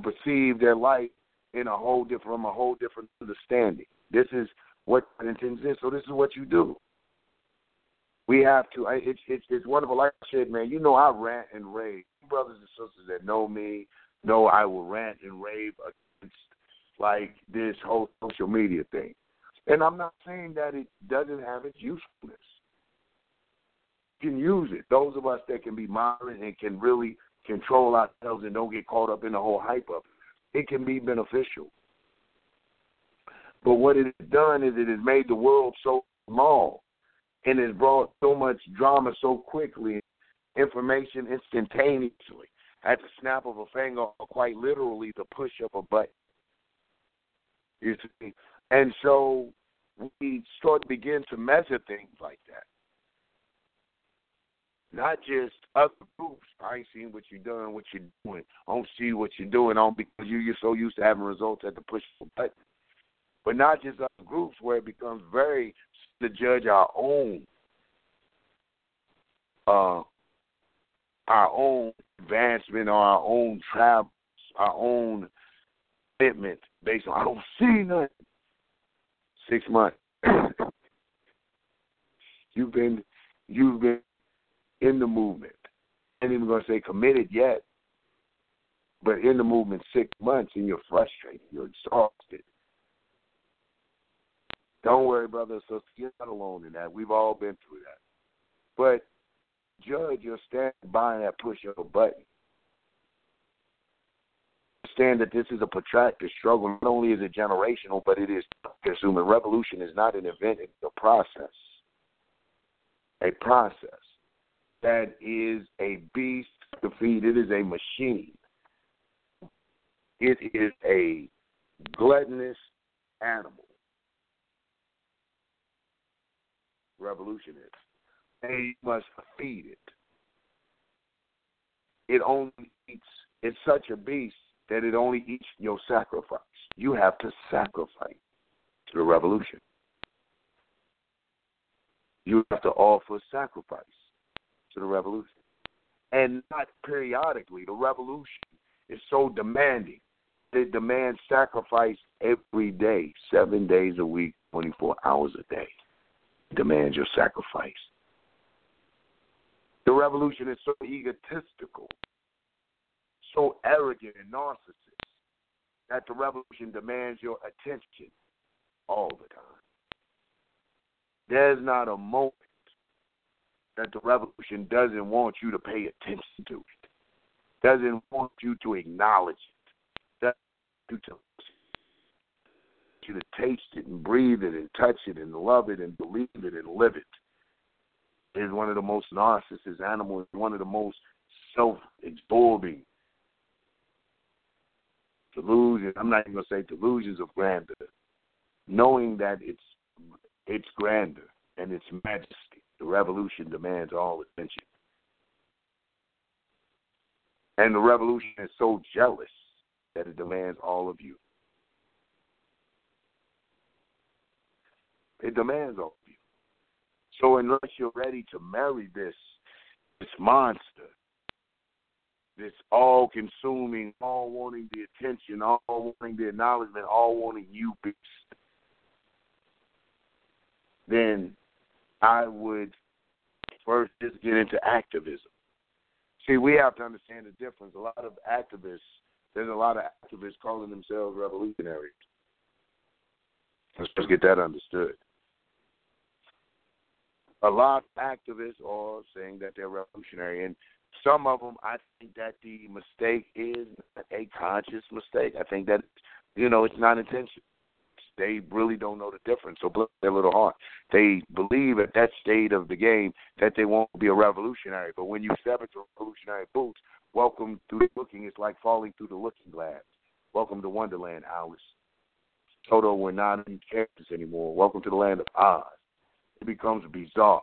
Perceive their life in a whole different from a whole different understanding. This is what intends is. So this is what you do. We have to. I, it's it's it's wonderful. Like I said, man, you know I rant and rave. Brothers and sisters that know me know I will rant and rave against like this whole social media thing. And I'm not saying that it doesn't have its usefulness. You can use it. Those of us that can be moderate and can really control ourselves and don't get caught up in the whole hype of it, can be beneficial. But what it has done is it has made the world so small and has brought so much drama so quickly, information instantaneously, at the snap of a finger, or quite literally the push of a button. You see? And so we start to begin to measure things like that. Not just other groups. I ain't seen what you're doing, what you're doing. I don't see what you're doing on because you, you're so used to having results at the push of a button. But not just other groups where it becomes very to judge our own uh our own advancement or our own travel, our own commitment based on I don't [LAUGHS] see nothing. Six months. [COUGHS] you've been you've been in the movement. I ain't even gonna say committed yet. But in the movement six months and you're frustrated, you're exhausted. Don't worry, brother So you're not alone in that. We've all been through that. But judge your stand by that push of a button understand that this is a protracted struggle. Not only is it generational, but it is consuming. Revolution is not an event, it's a process. A process that is a beast to feed. It is a machine. It is a gluttonous animal. Revolutionist. They must feed it. It only eats. It's such a beast that it only eats your sacrifice. You have to sacrifice to the revolution. You have to offer sacrifice to the revolution. And not periodically. The revolution is so demanding. It demands sacrifice every day, seven days a week, 24 hours a day. Demands your sacrifice. The revolution is so egotistical so arrogant and narcissist that the revolution demands your attention all the time. There's not a moment that the revolution doesn't want you to pay attention to it, doesn't want you to acknowledge it, doesn't want you to you to taste it and breathe it and touch it and love it and believe it and live it. Is one of the most narcissist animals, one of the most self absorbing delusions. I'm not even gonna say delusions of grandeur, knowing that it's it's grandeur and its majesty. The revolution demands all attention, and the revolution is so jealous that it demands all of you. It demands all of you. So unless you're ready to marry this this monster, this all consuming, all wanting the attention, all wanting the acknowledgement, all wanting you beast, then I would first just get into activism. See, we have to understand the difference. A lot of activists, there's a lot of activists calling themselves revolutionaries. Let's just get that understood. A lot of activists are saying that they're revolutionary, and some of them, I think that the mistake is a conscious mistake. I think that you know it's not intentional. They really don't know the difference, so bless their little heart. They believe at that state of the game that they won't be a revolutionary, but when you step into revolutionary boots, welcome through the looking. It's like falling through the looking glass. Welcome to Wonderland, Alice. Toto, we're not in Kansas anymore. Welcome to the land of Oz. It becomes bizarre.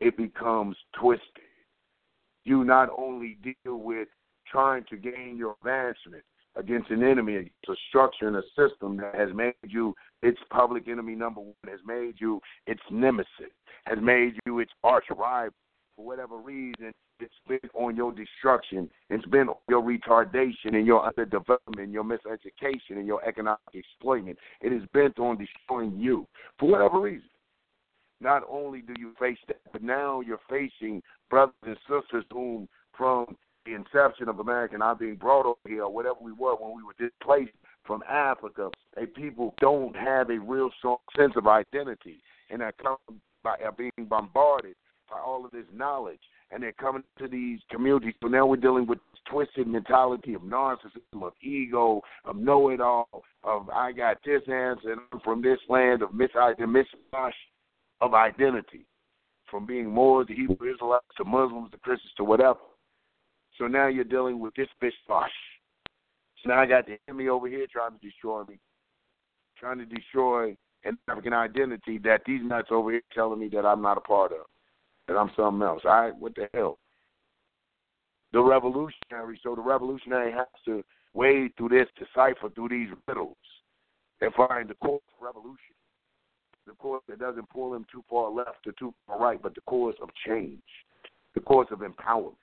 It becomes twisted you not only deal with trying to gain your advancement, against an enemy, against a structure and a system that has made you its public enemy number one, has made you its nemesis, has made you its arch rival. For whatever reason, it's been on your destruction. It's been on your retardation and your underdevelopment, your miseducation and your economic exploitment. It is bent on destroying you for whatever reason. Not only do you face that, but now you're facing brothers and sisters whom, from the inception of America, not being brought over here, or whatever we were when we were displaced from Africa, a people don't have a real strong sense of identity, and are come by are being bombarded by all of this knowledge, and they're coming to these communities. So now we're dealing with twisted mentality of narcissism, of ego, of know-it-all, of I got this answer and I'm from this land, of mis of identity, from being more the Hebrew Israelites to Muslims to Christians to whatever. So now you're dealing with this fish bosh. So now I got the enemy over here trying to destroy me, trying to destroy an African identity that these nuts over here telling me that I'm not a part of, that I'm something else. Right, what the hell? The revolutionary, so the revolutionary has to wade through this, decipher through these riddles, and find the course of revolution. The course that doesn't pull him too far left or too far right, but the course of change, the course of empowerment.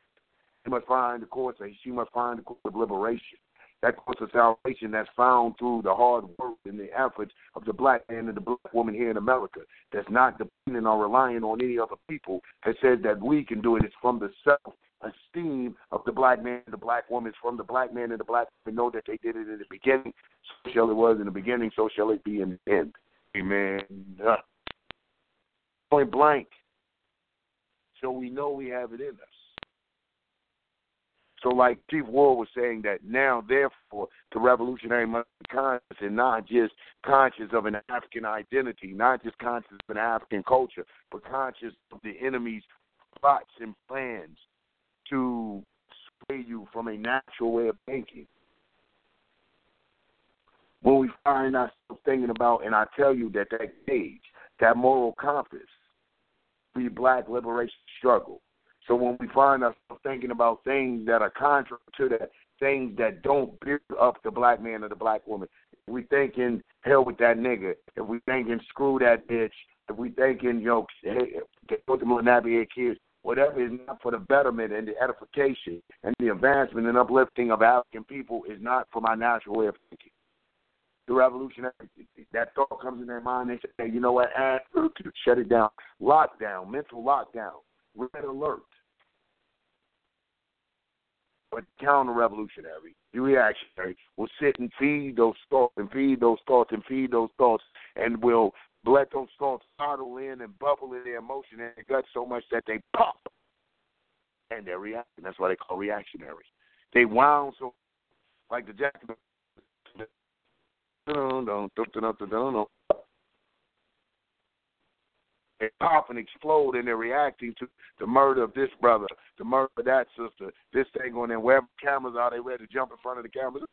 She must find the course of, she must find the course of liberation. That course of salvation that's found through the hard work and the efforts of the black man and the black woman here in America. That's not dependent or relying on any other people. That says that we can do it. It's from the self esteem of the black man and the black woman. It's from the black man and the black woman know that they did it in the beginning. So shall it was in the beginning, so shall it be in the end. Amen. Point blank. So we know we have it in us. So, like Chief Ward was saying, that now, therefore, the revolutionary conscious and not just conscious of an African identity, not just conscious of an African culture, but conscious of the enemy's plots and plans to sway you from a natural way of thinking. When we find ourselves thinking about, and I tell you that that gauge, that moral compass, the black liberation struggle, so when we find ourselves thinking about things that are contrary to that, things that don't build up the black man or the black woman, we thinking hell with that nigga, if we thinking screw that bitch, if we thinking you know hey, put them on nappy kids, whatever is not for the betterment and the edification and the advancement and uplifting of African people is not for my natural way of thinking. The revolutionary, that thought comes in their mind. They say, hey, you know what? [CLEARS THROAT] Shut it down. Lockdown, mental lockdown, red alert but counter-revolutionary, the reactionary, will sit and feed those thoughts and feed those thoughts and feed those thoughts, and will let those thoughts bottle in and bubble in their emotion and their gut so much that they pop, and they're reacting. That's why they call reactionary. They wound so like the jack. [LAUGHS] They pop and explode and they're reacting to the murder of this brother, the murder of that sister, this thing on there. Wherever cameras are, they ready to jump in front of the cameras.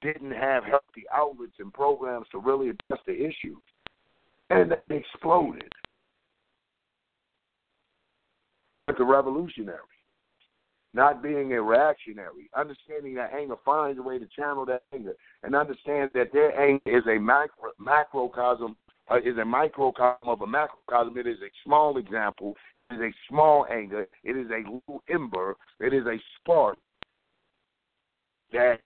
Didn't have healthy outlets and programs to really address the issue. And they exploded. But a revolutionary not being a reactionary, understanding that anger finds a way to channel that anger, and understand that their anger is a macro, macrocosm, uh, is a microcosm of a macrocosm. It is a small example. It is a small anger. It is a little ember. It is a spark that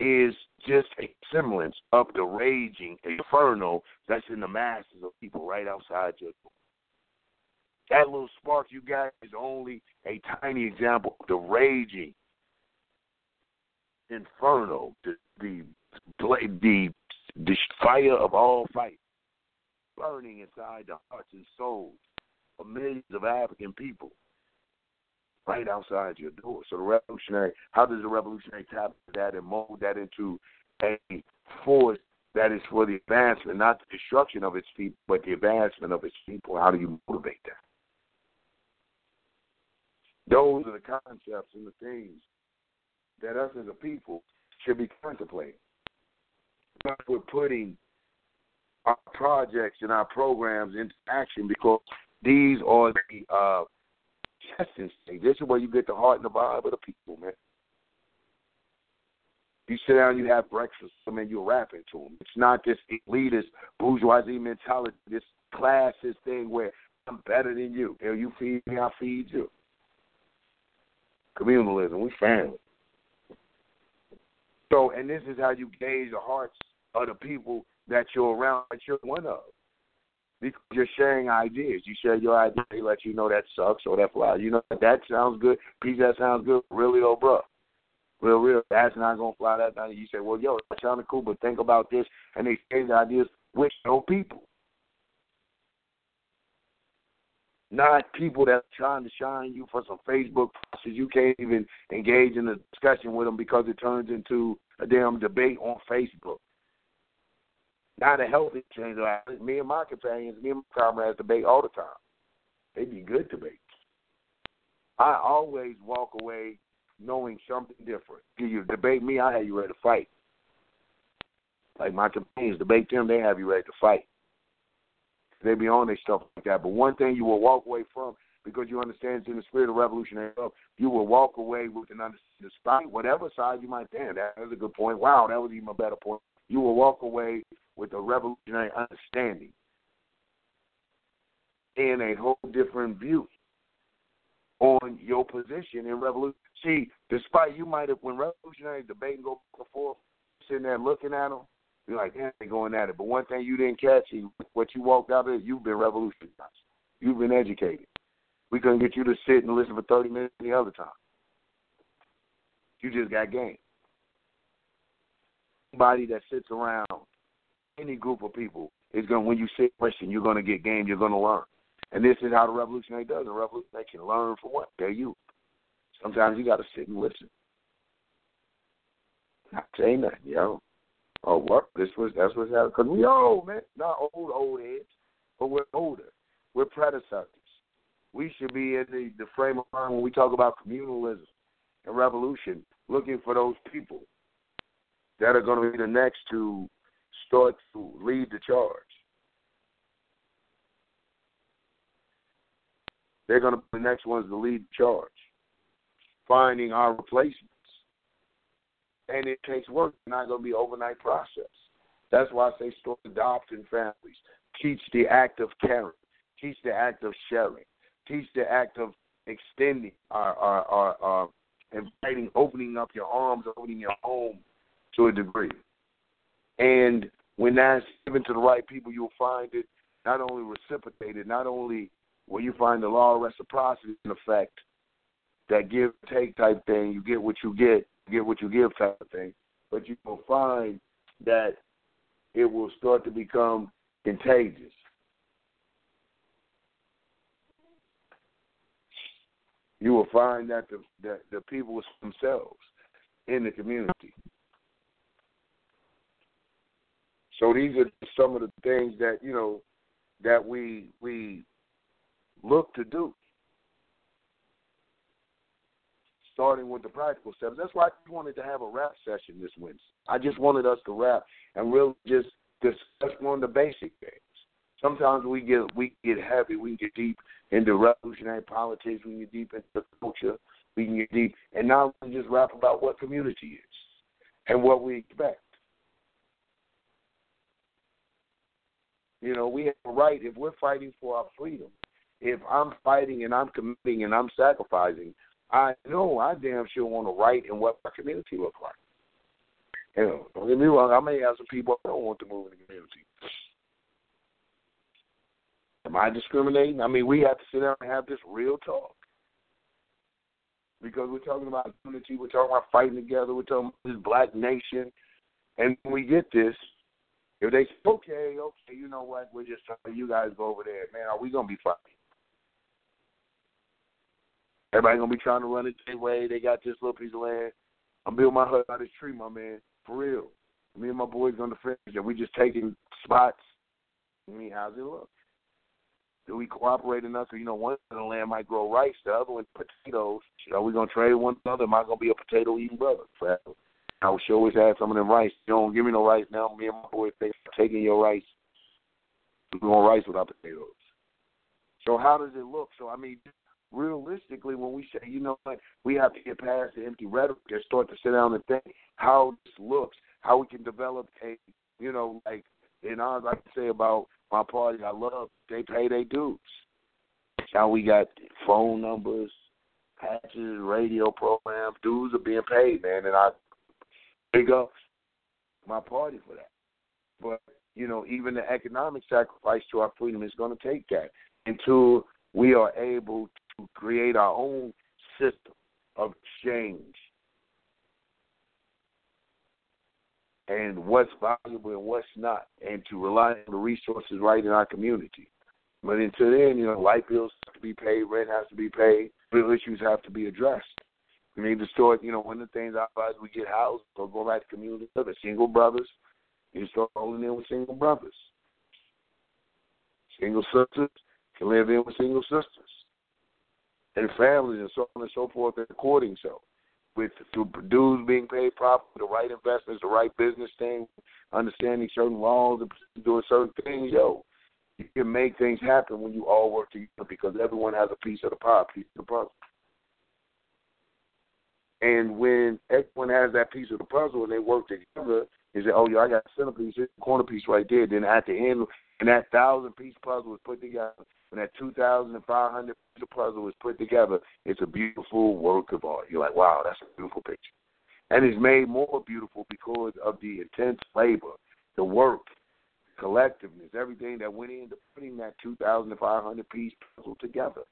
is just a semblance of the raging inferno that's in the masses of people right outside your door. That little spark you got is only a tiny example of the raging inferno, the the the, the fire of all fights burning inside the hearts and souls of millions of African people, right outside your door. So the revolutionary, how does the revolutionary tap that and mold that into a force that is for the advancement, not the destruction of its people, but the advancement of its people? How do you motivate that? Those are the concepts and the things that us as a people should be contemplating. But we're putting our projects and our programs into action because these are the uh, testing stage. This is where you get the heart and the vibe of the people, man. You sit down, you have breakfast, I mean, you're rapping to them. It's not this elitist bourgeoisie mentality, this classist thing where I'm better than you. You feed me, I feed you. Communalism, we family. So, and this is how you gauge the hearts of the people that you're around, that you're one of. Because you're sharing ideas. You share your idea, they let you know that sucks or that flies. You know, that sounds good. Peace, that sounds good. Really, though, bro. Real, real. That's not to fly that night. You say, well, yo, that sounded cool, but think about this. And they exchange ideas with no people. Not people that are trying to shine you for some Facebook posts. You can't even engage in a discussion with them because it turns into a damn debate on Facebook. Not a healthy change. Me and my companions, me and my comrades debate all the time. They be good debates. I always walk away knowing something different. You debate me, I have you ready to fight. Like my companions debate them, they have you ready to fight. They be on their stuff like that. But one thing you will walk away from, because you understand it's in the spirit of revolutionary love, you will walk away with an understanding, despite whatever side you might stand. That's a good point. Wow, that was even a better point. You will walk away with a revolutionary understanding and a whole different view on your position in revolution. See, despite you might have, when revolutionary debate and go before, sitting there looking at them, you're like, damn, they're going at it. But one thing you didn't catch, what you walked out of, you've been revolutionized. You've been educated. We couldn't get you to sit and listen for 30 minutes the other time. You just got game. Somebody that sits around any group of people is going to, when you sit question, you're going to get game, you're going to learn. And this is how the revolutionary does. The revolutionary can learn from what? They're you. Sometimes you got to sit and listen. Not that, you know. Oh, what? This was that's what's happening. Cause we old, man. Not old, old heads, but we're older. We're predecessors. We should be in the, the frame of mind when we talk about communalism and revolution, looking for those people that are going to be the next to start to lead the charge. They're going to be the next ones to lead the charge, finding our replacements. And it takes work. It's not going to be overnight process. That's why I say start adopting families. Teach the act of caring. Teach the act of sharing. Teach the act of extending our, our, our, our inviting, opening up your arms, opening your home to a degree. And when that's given to the right people, you'll find it not only reciprocated, not only will you find the law of reciprocity in effect, that give take type thing, you get what you get, get what you give type of thing, but you will find that it will start to become contagious. You will find that the the, the people themselves in the community So these are some of the things that you know that we we look to do. Starting with the practical steps. That's why I wanted to have a rap session this Wednesday. I just wanted us to rap and really just discuss one of the basic things. Sometimes we get we get heavy, we get deep into revolutionary politics, we get deep into culture, we can get deep, and now we just rap about what community is and what we expect. You know, we have a right if we're fighting for our freedom. If I'm fighting and I'm committing and I'm sacrificing, I know I damn sure want to write in what our community looks like. You know, don't get me wrong. I may have some people I don't want to move in the community. Am I discriminating? I mean, we have to sit down and have this real talk because we're talking about unity. We're talking about fighting together. We're talking about this black nation, and when we get this, if they say, okay, okay, you know what, we're just trying you guys go over there, man, are we gonna be fine? Everybody gonna be trying to run it their way. They got this little piece of land. I'm building my hut out of this tree, my man, for real. Me and my boys on the fence, and we just taking spots. I mean, how's it look? Do we cooperate enough? So, you know, one of the land might grow rice, the other one potatoes. Are we gonna trade one another? Am I gonna be a potato eating brother forever? I should always have some of them rice. You don't give me no rice now. Me and my boys taking your rice. We're going rice without potatoes. So how does it look? So I mean, realistically, when we say, you know what, we have to get past the empty rhetoric and start to sit down and think how this looks, how we can develop a, you know, like, and I like to say about my party, I love they pay their dues. Now we got phone numbers, patches, radio programs, dues are being paid, man, and I big ups my party for that. But you know, even the economic sacrifice to our freedom is going to take that until we are able create our own system of exchange and what's valuable and what's not, and to rely on the resources right in our community. But until then, you know, light bills have to be paid, rent has to be paid, real issues have to be addressed. We need to start, you know, one of the things I advise we get housed or go back to community living. Single brothers, you start rolling in with single brothers. Single sisters can live in with single sisters. And families and so on and so forth according so. With through dues being paid properly, the right investments, the right business thing, understanding certain laws and doing certain things, yo, you can make things happen when you all work together because everyone has a piece of the pie, piece of the puzzle. And when everyone has that piece of the puzzle and they work together, they say, "Oh, yeah, I got a centerpiece, corner piece right there." Then at the end, and that thousand piece puzzle is put together, when that two thousand and five hundred piece puzzle is put together, it's a beautiful work of art. You're like, "Wow, that's a beautiful picture," and it's made more beautiful because of the intense labor, the work, collectiveness, everything that went into putting that two thousand five hundred piece puzzle together.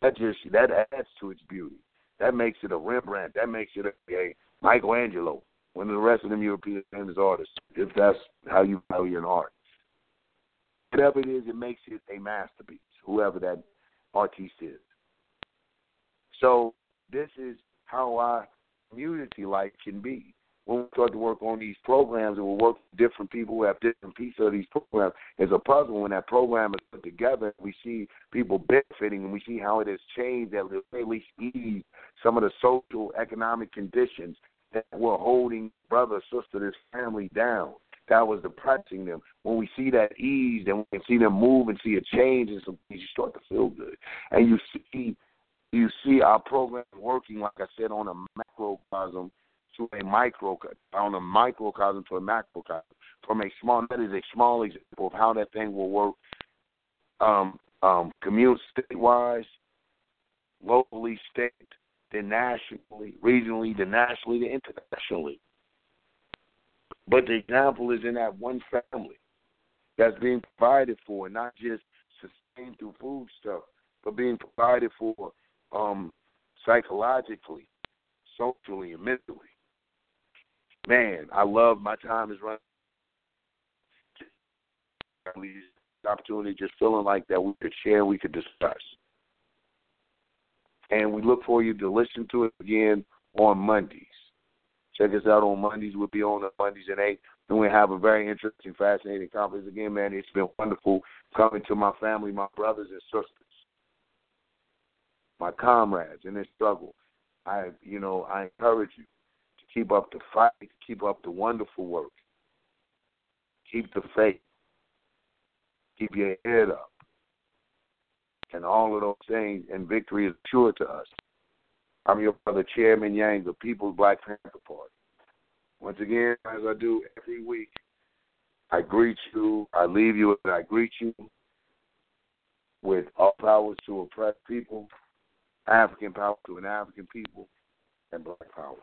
That just that adds to its beauty. That makes it a Rembrandt. That makes it a, a Michelangelo. One of the rest of them European famous artists, if that's how you value an art. Whatever it is, it makes it a masterpiece, whoever that artiste is. So this is how our community life can be when we start to work on these programs and we work with different people who have different pieces of these programs, it's a puzzle. When that program is put together, we see people benefiting and we see how it has changed at least ease some of the social, economic conditions that were holding brother, sister, this family down. That was depressing them. When we see that ease and we can see them move and see a change and some things, you start to feel good. And you see you see our program working, like I said, on a macrocosm to a micro on a microcosm to a macrocosm. From a small that is a small example of how that thing will work um um commute state wise, locally, state, then nationally, regionally, then nationally, then internationally. But the example is in that one family that's being provided for, not just sustained through food stuff, but being provided for um psychologically, socially, and mentally man, I love my time is running. Opportunity, just feeling like that we could share, we could discuss. And we look for you to listen to it again on Mondays. Check us out on Mondays. We'll be on the Mondays at 8. And we have a very interesting, fascinating conference. Again, man, it's been wonderful coming to my family, my brothers and sisters, my comrades in this struggle. I, you know, I encourage you to Keep up the fight. Keep up the wonderful work. Keep the faith. Keep your head up. And all of those things, and victory is sure to us. I'm your brother, Chairman Yang, the People's Black Panther Party. Once again, as I do every week, I greet you, I leave you, and I greet you with all powers to oppressed people, African power to an African people, and black power.